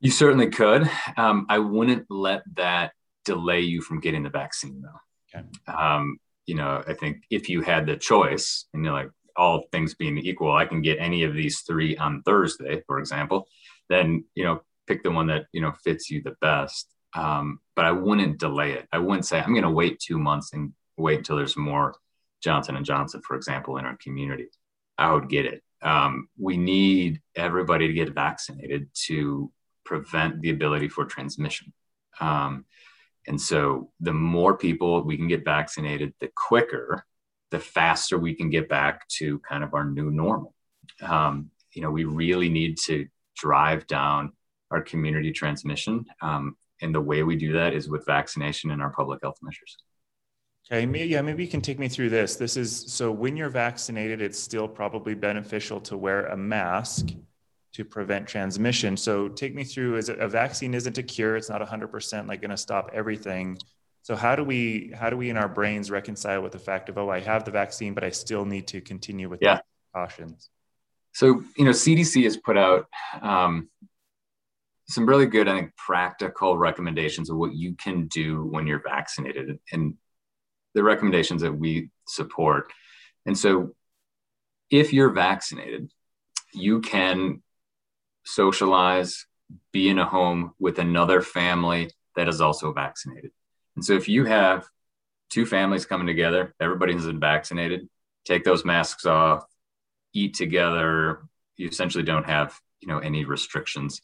You certainly could. Um, I wouldn't let that delay you from getting the vaccine, though. Okay. Um, you know, I think if you had the choice, and you're like, all things being equal, I can get any of these three on Thursday, for example, then you know, pick the one that you know fits you the best. Um, but I wouldn't delay it. I wouldn't say I'm going to wait two months and wait until there's more Johnson and Johnson, for example, in our community. I would get it. Um, we need everybody to get vaccinated to prevent the ability for transmission. Um, and so the more people we can get vaccinated, the quicker, the faster we can get back to kind of our new normal. Um, you know, we really need to drive down our community transmission. Um, and the way we do that is with vaccination and our public health measures. Okay, maybe, yeah, maybe you can take me through this. This is so when you're vaccinated, it's still probably beneficial to wear a mask to prevent transmission. So take me through is a vaccine isn't a cure, it's not 100% like going to stop everything. So how do we how do we in our brains reconcile with the fact of oh I have the vaccine but I still need to continue with yeah. precautions? So you know CDC has put out um, some really good I think practical recommendations of what you can do when you're vaccinated and the recommendations that we support. And so, if you're vaccinated, you can socialize, be in a home with another family that is also vaccinated. And so, if you have two families coming together, everybody's been vaccinated, take those masks off, eat together. You essentially don't have, you know, any restrictions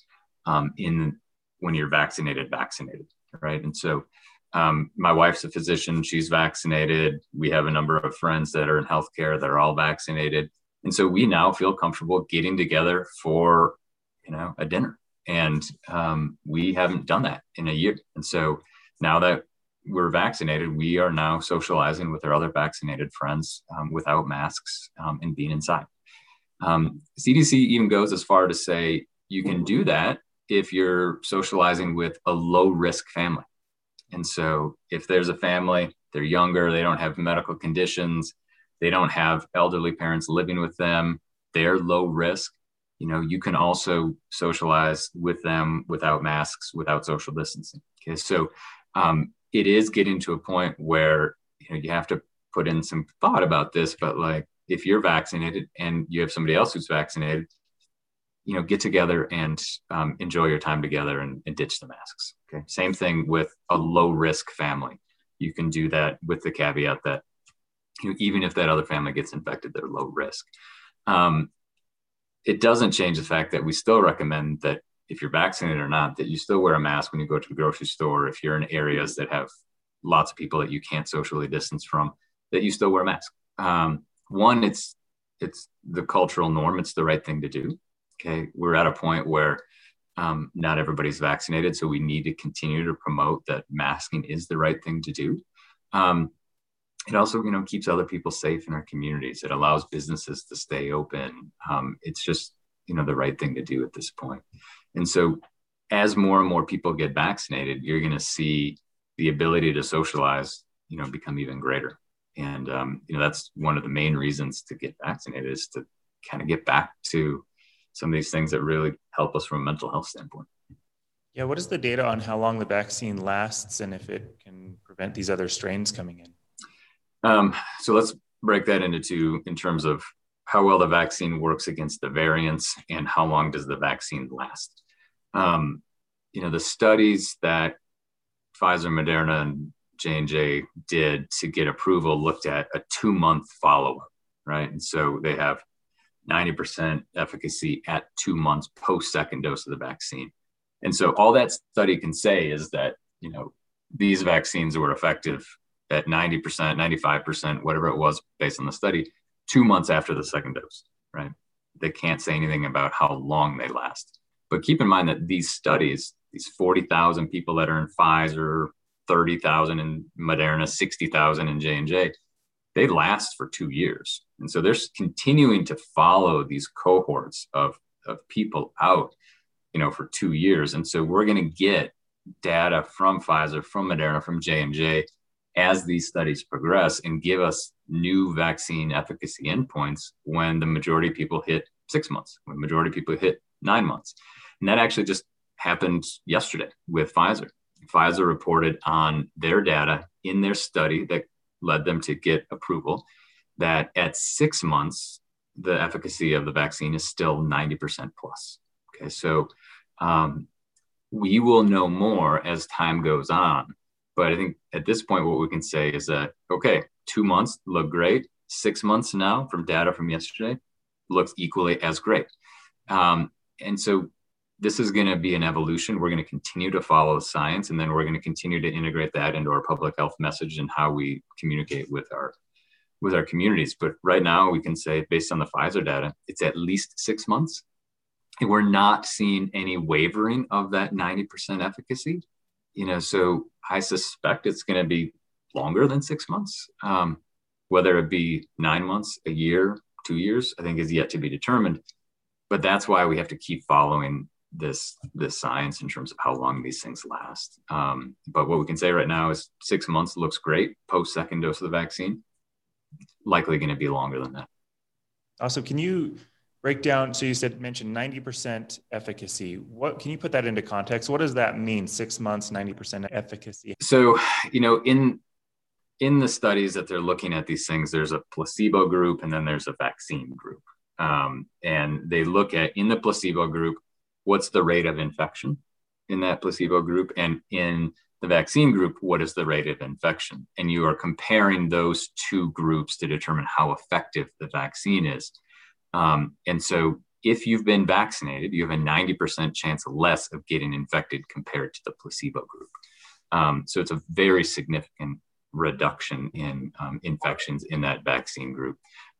um, in when you're vaccinated, vaccinated, right? And so, um, my wife's a physician; she's vaccinated. We have a number of friends that are in healthcare that are all vaccinated, and so we now feel comfortable getting together for you know a dinner. And um, we haven't done that in a year, and so now that we're vaccinated, we are now socializing with our other vaccinated friends um, without masks um, and being inside. CDC um, even goes as far to say you can do that if you're socializing with a low risk family. And so if there's a family, they're younger, they don't have medical conditions, they don't have elderly parents living with them, they're low risk. You know, you can also socialize with them without masks, without social distancing. Okay, so um, it is getting to a point where you know you have to put in some thought about this. But like, if you're vaccinated and you have somebody else who's vaccinated, you know get together and um, enjoy your time together and, and, ditch the masks okay? Same thing with a low risk family. You can do that with the caveat that you know, even if that other family gets infected they're low risk. Um, it doesn't change the fact that we still recommend that if you're vaccinated or not that you still wear a mask when you go to the grocery store if you're in areas that have lots of people that you can't socially distance from that you still wear a mask. Um, one it's it's the cultural norm. It's the right thing to do Okay, we're at a point where um, not everybody's vaccinated, so we need to continue to promote that masking is the right thing to do. Um, it also, you know, keeps other people safe in our communities. It allows businesses to stay open. Um, it's just, you know, the right thing to do at this point. And so, as more and more people get vaccinated, you're going to see the ability to socialize, you know, become even greater. And um, you know, that's one of the main reasons to get vaccinated is to kind of get back to some of these things that really help us from a mental health standpoint. Yeah, what is the data on how long the vaccine lasts and if it can prevent these other strains coming in? Um, so let's break that into two in terms of how well the vaccine works against the variants and how long does the vaccine last. Um, you know, the studies that Pfizer, Moderna, and J and J did to get approval looked at a two-month follow-up, right? And so they have 90% efficacy at two months post second dose of the vaccine. And so all that study can say is that, you know, these vaccines were effective at 90%, 95%, whatever it was based on the study, two months after the second dose, right? They can't say anything about how long they last. But keep in mind that these studies these 40,000 people that are in Pfizer, 30,000 in Moderna, 60,000 in J&J, they last for two years. And so they're continuing to follow these cohorts of, of people out, you know, for two years. And so we're going to get data from Pfizer, from Moderna, from J&J as these studies progress and give us new vaccine efficacy endpoints when the majority of people hit six months, when the majority of people hit nine months. And that actually just happened yesterday with Pfizer. Pfizer reported on their data in their study that led them to get approval that at six months, the efficacy of the vaccine is still 90% plus. Okay, so um, we will know more as time goes on. But I think at this point, what we can say is that, okay, two months look great. Six months now from data from yesterday looks equally as great. Um, and so this is going to be an evolution. We're going to continue to follow science, and then we're going to continue to integrate that into our public health message and how we communicate with our with our communities. But right now, we can say, based on the Pfizer data, it's at least six months, and we're not seeing any wavering of that ninety percent efficacy. You know, so I suspect it's going to be longer than six months. Um, whether it be nine months, a year, two years, I think is yet to be determined. But that's why we have to keep following this this science in terms of how long these things last. Um, but what we can say right now is six months looks great post second dose of the vaccine. Likely going to be longer than that. Also, can you break down? So you said mentioned ninety percent efficacy. What can you put that into context? What does that mean? Six months, ninety percent efficacy. So you know in in the studies that they're looking at these things, there's a placebo group and then there's a vaccine group. Um, and they look at in the placebo group what's the rate of infection in that placebo group? And in the vaccine group what is the rate of infection? And you are comparing those two groups to determine how effective the vaccine is. Um, and so if you've been vaccinated you have a 90% chance less of getting infected compared to the placebo group. Um, so it's a very significant reduction in um, infections in that vaccine group.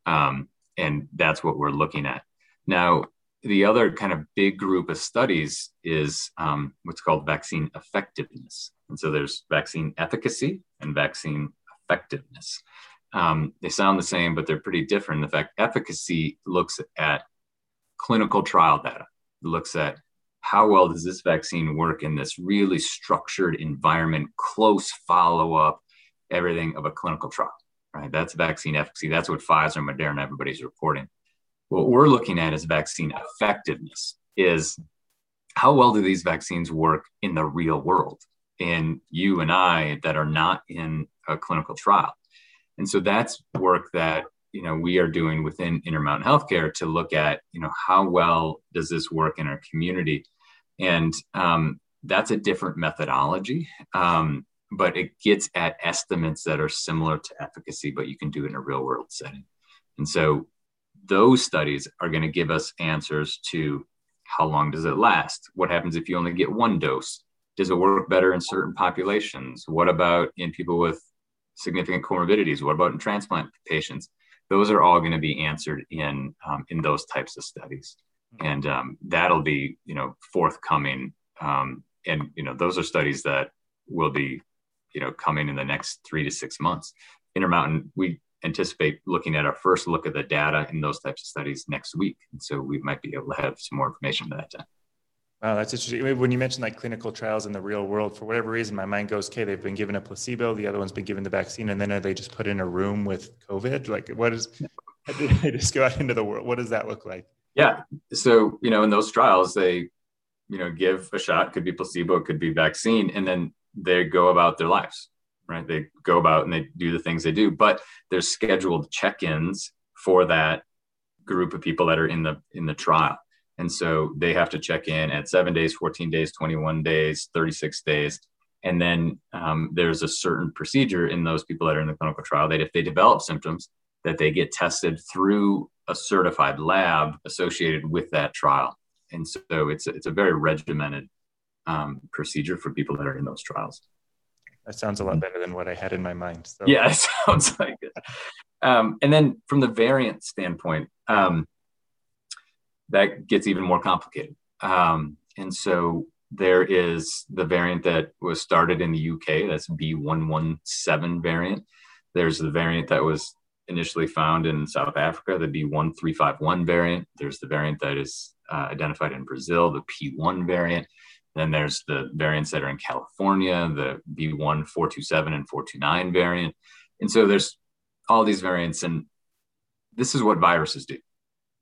Um, and that's what we're looking at. Now the other kind of big group of studies is um, what's called vaccine effectiveness. And so there's vaccine efficacy and vaccine effectiveness. Um, they sound the same, but they're pretty different. In fact, efficacy looks at clinical trial data, it looks at how well does this vaccine work in this really structured environment, close follow up, everything of a clinical trial, right? That's vaccine efficacy. That's what Pfizer, Moderna, everybody's reporting. What we're looking at is vaccine effectiveness, is how well do these vaccines work in the real world? in you and I that are not in a clinical trial. And so that's work that you know we are doing within Intermountain Healthcare to look at you know how well does this work in our community, and um, that's a different methodology, um, but it gets at estimates that are similar to efficacy, but you can do it in a real world setting. And so those studies are going to give us answers to how long does it last? What happens if you only get one dose? Does it work better in certain populations? What about in people with significant comorbidities? What about in transplant patients? Those are all going to be answered in um, in those types of studies, and um, that'll be you know forthcoming. Um, and you know those are studies that will be you know coming in the next three to six months. Intermountain, we anticipate looking at our first look at the data in those types of studies next week. And so we might be able to have some more information by that time. Wow, that's interesting. When you mentioned like clinical trials in the real world, for whatever reason, my mind goes, okay, they've been given a placebo, the other one's been given the vaccine, and then are they just put in a room with COVID? Like, what is, they just go out into the world? What does that look like? Yeah. So, you know, in those trials, they, you know, give a shot, could be placebo, could be vaccine, and then they go about their lives right? They go about and they do the things they do, but there's scheduled check-ins for that group of people that are in the in the trial. And so they have to check in at seven days, 14 days, 21 days, 36 days. And then um, there's a certain procedure in those people that are in the clinical trial that if they develop symptoms, that they get tested through a certified lab associated with that trial. And so it's, it's a very regimented um, procedure for people that are in those trials. That sounds a lot better than what I had in my mind. So. Yeah, it sounds like it. Um, and then from the variant standpoint, um, that gets even more complicated. Um, and so there is the variant that was started in the UK, that's B117 variant. There's the variant that was initially found in South Africa, the B1351 variant. There's the variant that is uh, identified in Brazil, the P1 variant. Then there's the variants that are in California, the B1427 and 429 variant. And so there's all these variants, and this is what viruses do.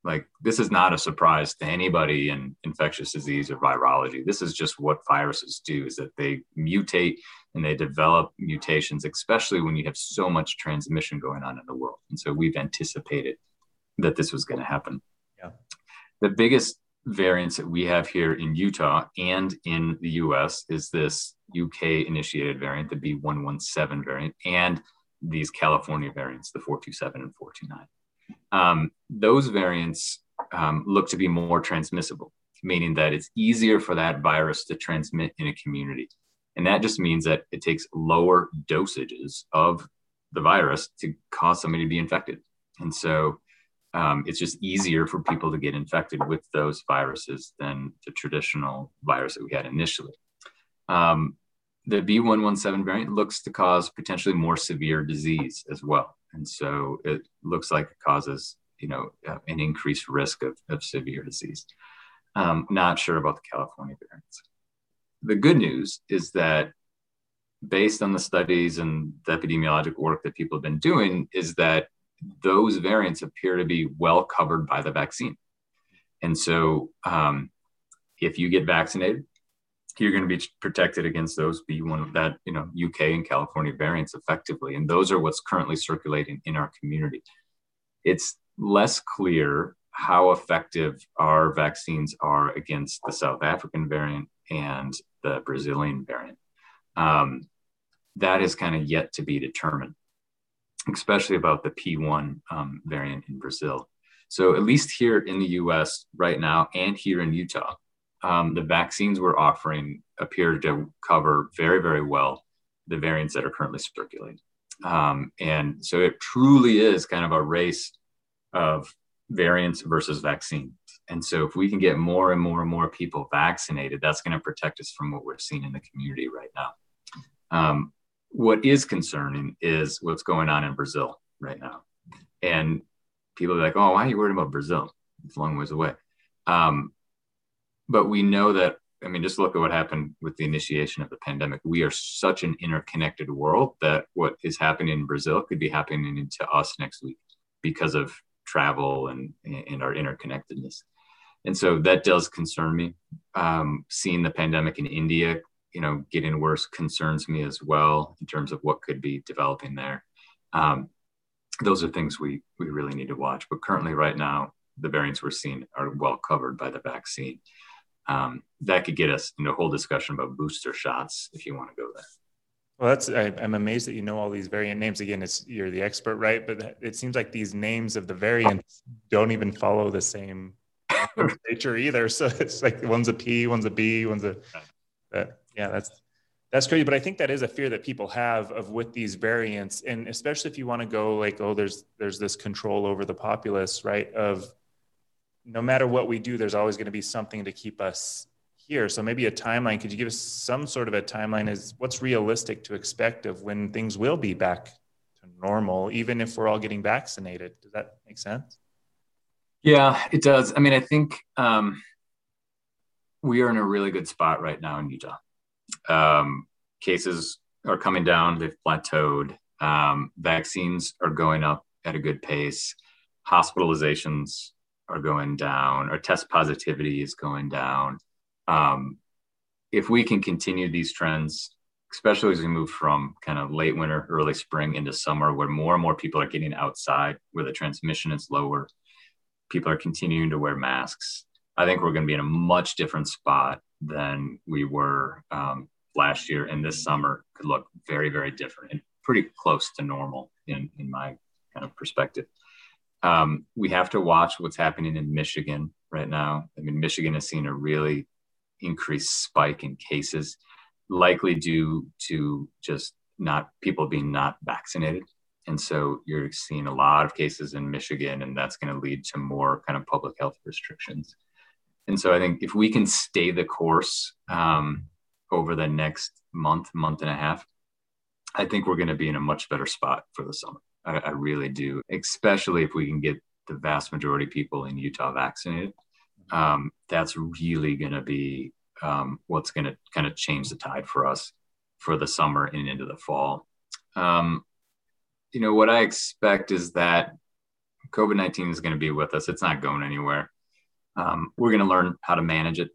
Like, this is not a surprise to anybody in infectious disease or virology. This is just what viruses do is that they mutate and they develop mutations, especially when you have so much transmission going on in the world. And so we've anticipated that this was going to happen. Yeah. The biggest variants that we have here in Utah and in the US is this UK initiated variant, the B117 variant, and these California variants, the 427 and 429. Um, those variants um, look to be more transmissible, meaning that it's easier for that virus to transmit in a community. And that just means that it takes lower dosages of the virus to cause somebody to be infected. And so um, it's just easier for people to get infected with those viruses than the traditional virus that we had initially. Um, the B117 variant looks to cause potentially more severe disease as well. And so it looks like it causes, you know, uh, an increased risk of, of severe disease. Um, not sure about the California variants. The good news is that based on the studies and the epidemiologic work that people have been doing, is that those variants appear to be well covered by the vaccine. And so, um, if you get vaccinated, you're going to be protected against those B1 of that you know UK and California variants effectively, and those are what's currently circulating in our community. It's less clear how effective our vaccines are against the South African variant and the Brazilian variant. Um, that is kind of yet to be determined especially about the P1 um, variant in Brazil. So, at least here in the US right now and here in Utah, um, the vaccines we're offering appear to cover very, very well the variants that are currently circulating. Um, and so, it truly is kind of a race of variants versus vaccines. And so, if we can get more and more and more people vaccinated, that's going to protect us from what we're seeing in the community right now. Um, what is concerning is what's going on in Brazil right now. And people are like, oh, why are you worried about Brazil? It's a long ways away. Um, but we know that, I mean, just look at what happened with the initiation of the pandemic. We are such an interconnected world that what is happening in Brazil could be happening to us next week because of travel and, and our interconnectedness. And so that does concern me. Um, seeing the pandemic in India you know getting worse concerns me as well in terms of what could be developing there. Um, those are things we we really need to watch but currently right now the variants we're seeing are well covered by the vaccine. Um, that could get us into a whole discussion about booster shots if you want to go there. Well that's I, am amazed that you know all these variant names. Again it's you're the expert right? But it seems like these names of the variants don't even follow the same nature either. So it's like one's a p one's a b one's a uh, yeah, that's that's crazy. But I think that is a fear that people have of with these variants, and especially if you want to go like, oh, there's there's this control over the populace, right? Of no matter what we do, there's always going to be something to keep us here. So maybe a timeline. Could you give us some sort of a timeline? Is what's realistic to expect of when things will be back to normal, even if we're all getting vaccinated? Does that make sense? Yeah, it does. I mean, I think um, we are in a really good spot right now in Utah um, cases are coming down, they've plateaued. Um, vaccines are going up at a good pace. Hospitalizations are going down, or test positivity is going down. Um, if we can continue these trends, especially as we move from kind of late winter, early spring into summer, where more and more people are getting outside, where the transmission is lower, people are continuing to wear masks. I think we're going to be in a much different spot than we were um, last year and this summer could look very, very different and pretty close to normal in, in my kind of perspective. Um, we have to watch what's happening in Michigan right now. I mean, Michigan has seen a really increased spike in cases, likely due to just not people being not vaccinated. And so you're seeing a lot of cases in Michigan, and that's going to lead to more kind of public health restrictions. And so I think if we can stay the course um, over the next month, month and a half, I think we're going to be in a much better spot for the summer. I, I really do, especially if we can get the vast majority of people in Utah vaccinated. Um, that's really going to be um, what's going to kind of change the tide for us for the summer and into the fall. Um, you know, what I expect is that COVID 19 is going to be with us. It's not going anywhere. Um, we're going to learn how to manage it.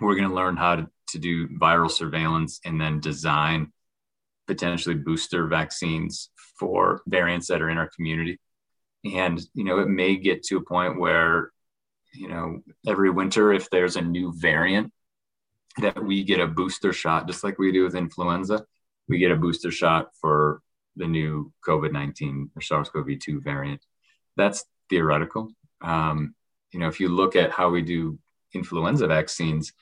We're going to learn how to, to do viral surveillance and then design potentially booster vaccines for variants that are in our community. And, you know, it may get to a point where, you know, every winter, if there's a new variant, that we get a booster shot, just like we do with influenza, we get a booster shot for the new COVID 19 or SARS CoV 2 variant. That's theoretical. Um, you know, if you look at how we do influenza vaccines,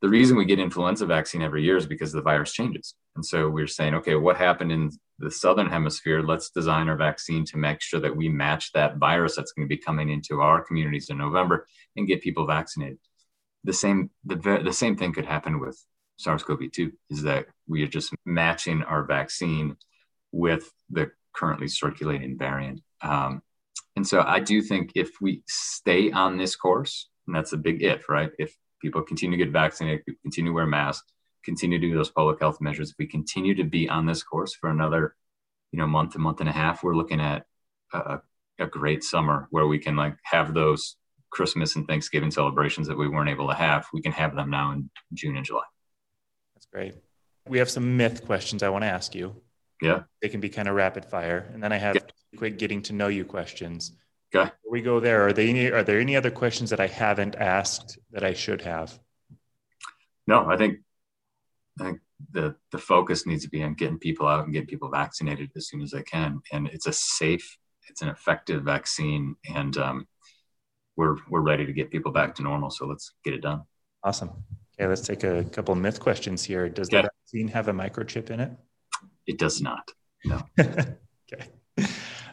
the reason we get influenza vaccine every year is because the virus changes. And so we're saying, okay, what happened in the southern hemisphere? Let's design our vaccine to make sure that we match that virus that's going to be coming into our communities in November and get people vaccinated. The same the, the same thing could happen with SARS-CoV-2 is that we are just matching our vaccine with the currently circulating variant. Um, and so I do think if we stay on this course, and that's a big if, right? If people continue to get vaccinated, continue to wear masks, continue to do those public health measures, if we continue to be on this course for another, you know, month, a month and a half, we're looking at a, a great summer where we can like have those Christmas and Thanksgiving celebrations that we weren't able to have. We can have them now in June and July. That's great. We have some myth questions I want to ask you. Yeah. They can be kind of rapid fire. And then I have yeah. Quick getting to know you questions. Okay. Before we go there, are there any are there any other questions that I haven't asked that I should have? No, I think I think the the focus needs to be on getting people out and getting people vaccinated as soon as they can. And it's a safe, it's an effective vaccine, and um, we're we're ready to get people back to normal. So let's get it done. Awesome. Okay, let's take a couple myth questions here. Does yeah. the vaccine have a microchip in it? It does not. No. okay.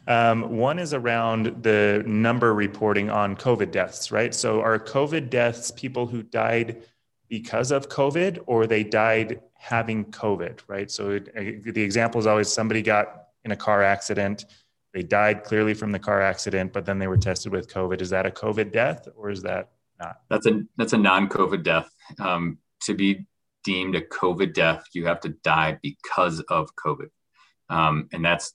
Um, one is around the number reporting on COVID deaths, right? So, are COVID deaths people who died because of COVID or they died having COVID, right? So, it, the example is always somebody got in a car accident, they died clearly from the car accident, but then they were tested with COVID. Is that a COVID death or is that not? That's a that's a non-COVID death. Um, to be deemed a COVID death, you have to die because of COVID. Um, and that's,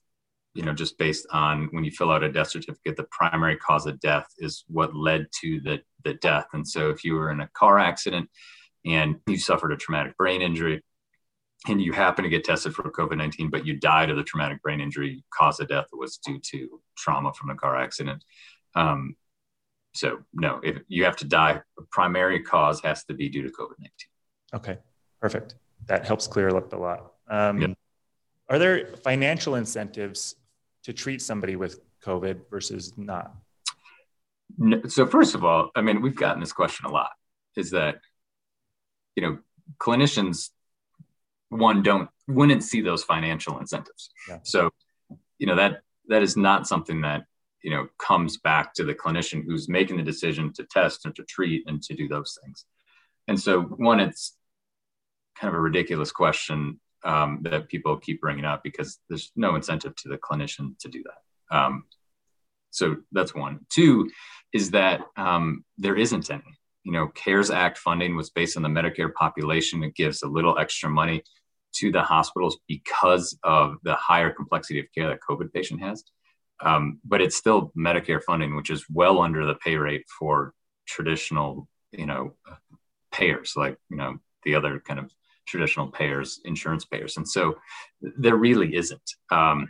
you know, just based on when you fill out a death certificate, the primary cause of death is what led to the, the death. And so if you were in a car accident and you suffered a traumatic brain injury and you happen to get tested for COVID 19, but you died of the traumatic brain injury, cause of death was due to trauma from a car accident. Um, so, no, if you have to die, the primary cause has to be due to COVID 19. Okay. Perfect. That helps clear up a lot. Um. Are there financial incentives to treat somebody with COVID versus not? No, so first of all, I mean, we've gotten this question a lot. Is that you know clinicians one don't wouldn't see those financial incentives. Yeah. So you know that that is not something that you know comes back to the clinician who's making the decision to test and to treat and to do those things. And so one, it's kind of a ridiculous question um, that people keep bringing up because there's no incentive to the clinician to do that. Um, so that's one. Two is that um, there isn't any. You know, CARES Act funding was based on the Medicare population. It gives a little extra money to the hospitals because of the higher complexity of care that COVID patient has. Um, but it's still Medicare funding, which is well under the pay rate for traditional, you know, payers like you know the other kind of traditional payers, insurance payers. And so there really isn't, um,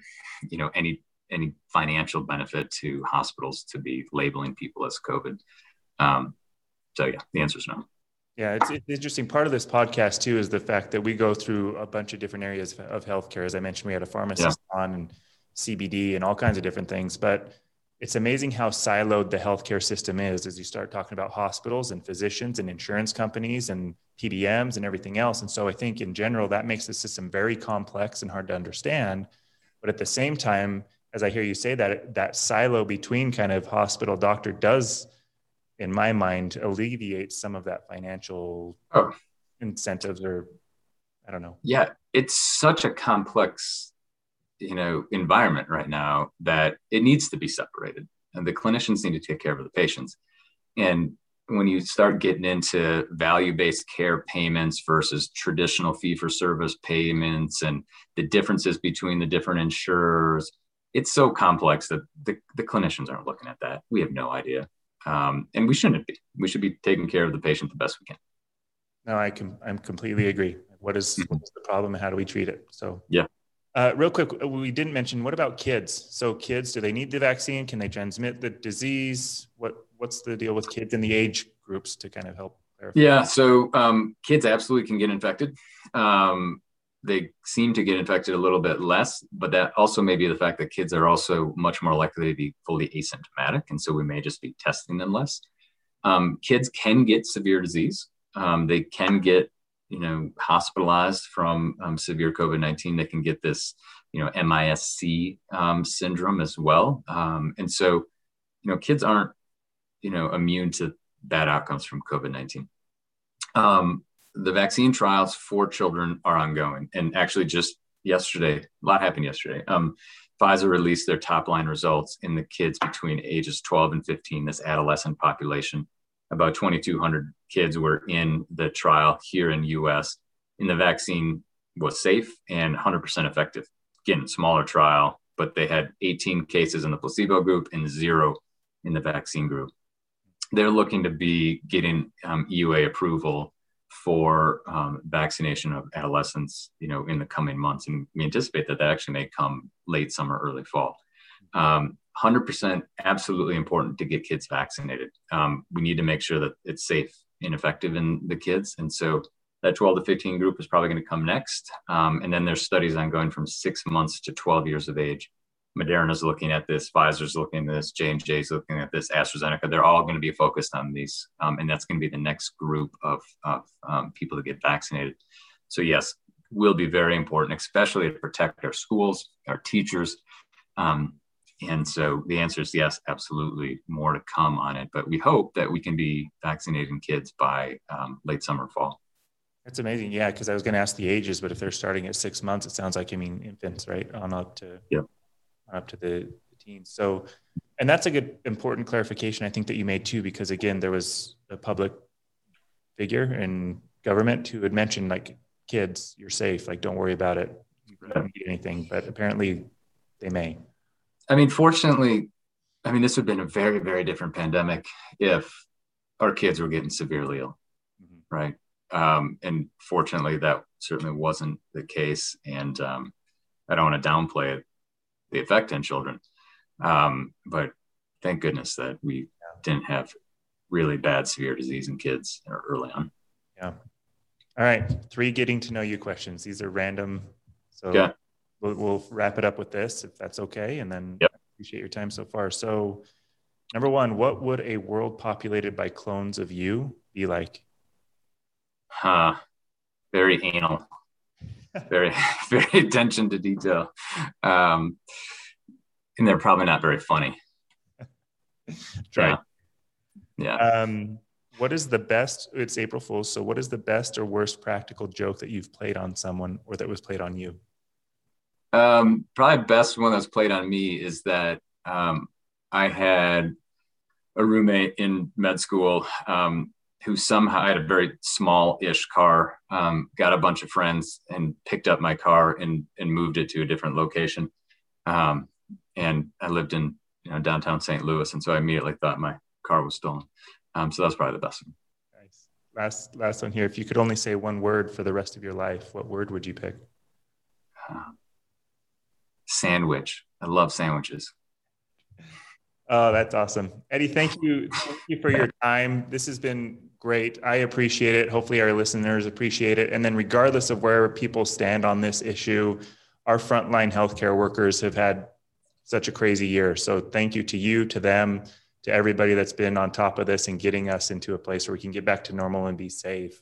you know, any any financial benefit to hospitals to be labeling people as COVID. Um, so yeah, the answer is no. Yeah, it's, it's, interesting. Part of this podcast too is the fact that we go through a bunch of different areas of healthcare. As I mentioned, we had a pharmacist yeah. on and CBD and all kinds of different things. But it's amazing how siloed the healthcare system is as you start talking about hospitals and physicians and insurance companies and PBMs and everything else. And so I think in general, that makes the system very complex and hard to understand. But at the same time, as I hear you say that, that silo between kind of hospital doctor does in my mind, alleviate some of that financial oh. incentives or I don't know. Yeah, it's such a complex, you know, environment right now that it needs to be separated, and the clinicians need to take care of the patients. And when you start getting into value-based care payments versus traditional fee-for-service payments, and the differences between the different insurers, it's so complex that the, the clinicians aren't looking at that. We have no idea, um, and we shouldn't be. We should be taking care of the patient the best we can. No, I can. I'm completely agree. What is, mm-hmm. what is the problem and how do we treat it? So yeah. Uh, real quick, we didn't mention what about kids? So kids, do they need the vaccine? Can they transmit the disease? What what's the deal with kids in the age groups to kind of help clarify? Yeah, so um, kids absolutely can get infected. Um, they seem to get infected a little bit less, but that also may be the fact that kids are also much more likely to be fully asymptomatic, and so we may just be testing them less. Um, kids can get severe disease. Um, they can get you know hospitalized from um, severe covid-19 they can get this you know MIS-C um, syndrome as well. Um, and so you know kids aren't you know immune to bad outcomes from covid-19 um, the vaccine trials for children are ongoing. And actually just yesterday a lot happened yesterday. Um, pfizer released their top line results in the kids between ages 12 and 15 this adolescent population about 2,200 kids were in the trial here in U.S. And the vaccine was safe and 100% effective. Again, smaller trial, but they had 18 cases in the placebo group and zero in the vaccine group. They're looking to be getting um, EUA approval for um, vaccination of adolescents, you know, in the coming months, and we anticipate that that actually may come late summer, early fall. Um, 100% absolutely important to get kids vaccinated. Um, we need to make sure that it's safe and effective in the kids. And so that 12 to 15 group is probably going to come next. Um, and then there's studies on going from six months to 12 years of age. Moderna is looking at this, Pfizer's looking at this, J&J is looking at this, AstraZeneca. They're all going to be focused on these. Um, and that's going to be the next group of, of um, people to get vaccinated. So yes, will be very important, especially to protect our schools, our teachers, um, and so the answer is yes, absolutely more to come on it. But we hope that we can be vaccinating kids by um, late summer, fall. That's amazing. Yeah, because I was going to ask the ages, but if they're starting at six months, it sounds like you mean infants, right? On up to yeah, up to the, the teens. So, and that's a good important clarification I think that you made too, because again, there was a public figure in government who had mentioned like kids, you're safe, like don't worry about it, you don't need anything, but apparently they may. I mean, fortunately, I mean, this would have been a very, very different pandemic if our kids were getting severely ill, mm-hmm. right? Um, and fortunately, that certainly wasn't the case. And um, I don't want to downplay it, the effect on children. Um, but thank goodness that we didn't have really bad, severe disease in kids early on. Yeah. All right. Three getting to know you questions. These are random. So yeah we'll, we'll wrap it up with this if that's okay. And then yep. appreciate your time so far. So, number one, what would a world populated by clones of you be like? Huh. Very anal. very, very attention to detail. Um, and they're probably not very funny. right. Yeah. yeah. Um, what is the best? It's April Fool's. So, what is the best or worst practical joke that you've played on someone or that was played on you? Um, probably best one that's played on me is that um, I had a roommate in med school um, who somehow had a very small-ish car, um, got a bunch of friends and picked up my car and and moved it to a different location. Um, and I lived in you know downtown St. Louis, and so I immediately thought my car was stolen. Um, so that's probably the best one. Nice. Last last one here. If you could only say one word for the rest of your life, what word would you pick? Uh, sandwich. I love sandwiches. Oh, that's awesome. Eddie, thank you. Thank you for your time. This has been great. I appreciate it. Hopefully, our listeners appreciate it. And then, regardless of where people stand on this issue, our frontline healthcare workers have had such a crazy year. So, thank you to you, to them, to everybody that's been on top of this and getting us into a place where we can get back to normal and be safe.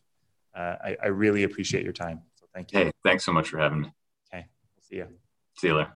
Uh, I, I really appreciate your time. So, thank you. Hey, thanks so much for having me. Okay. We'll see you. See you later.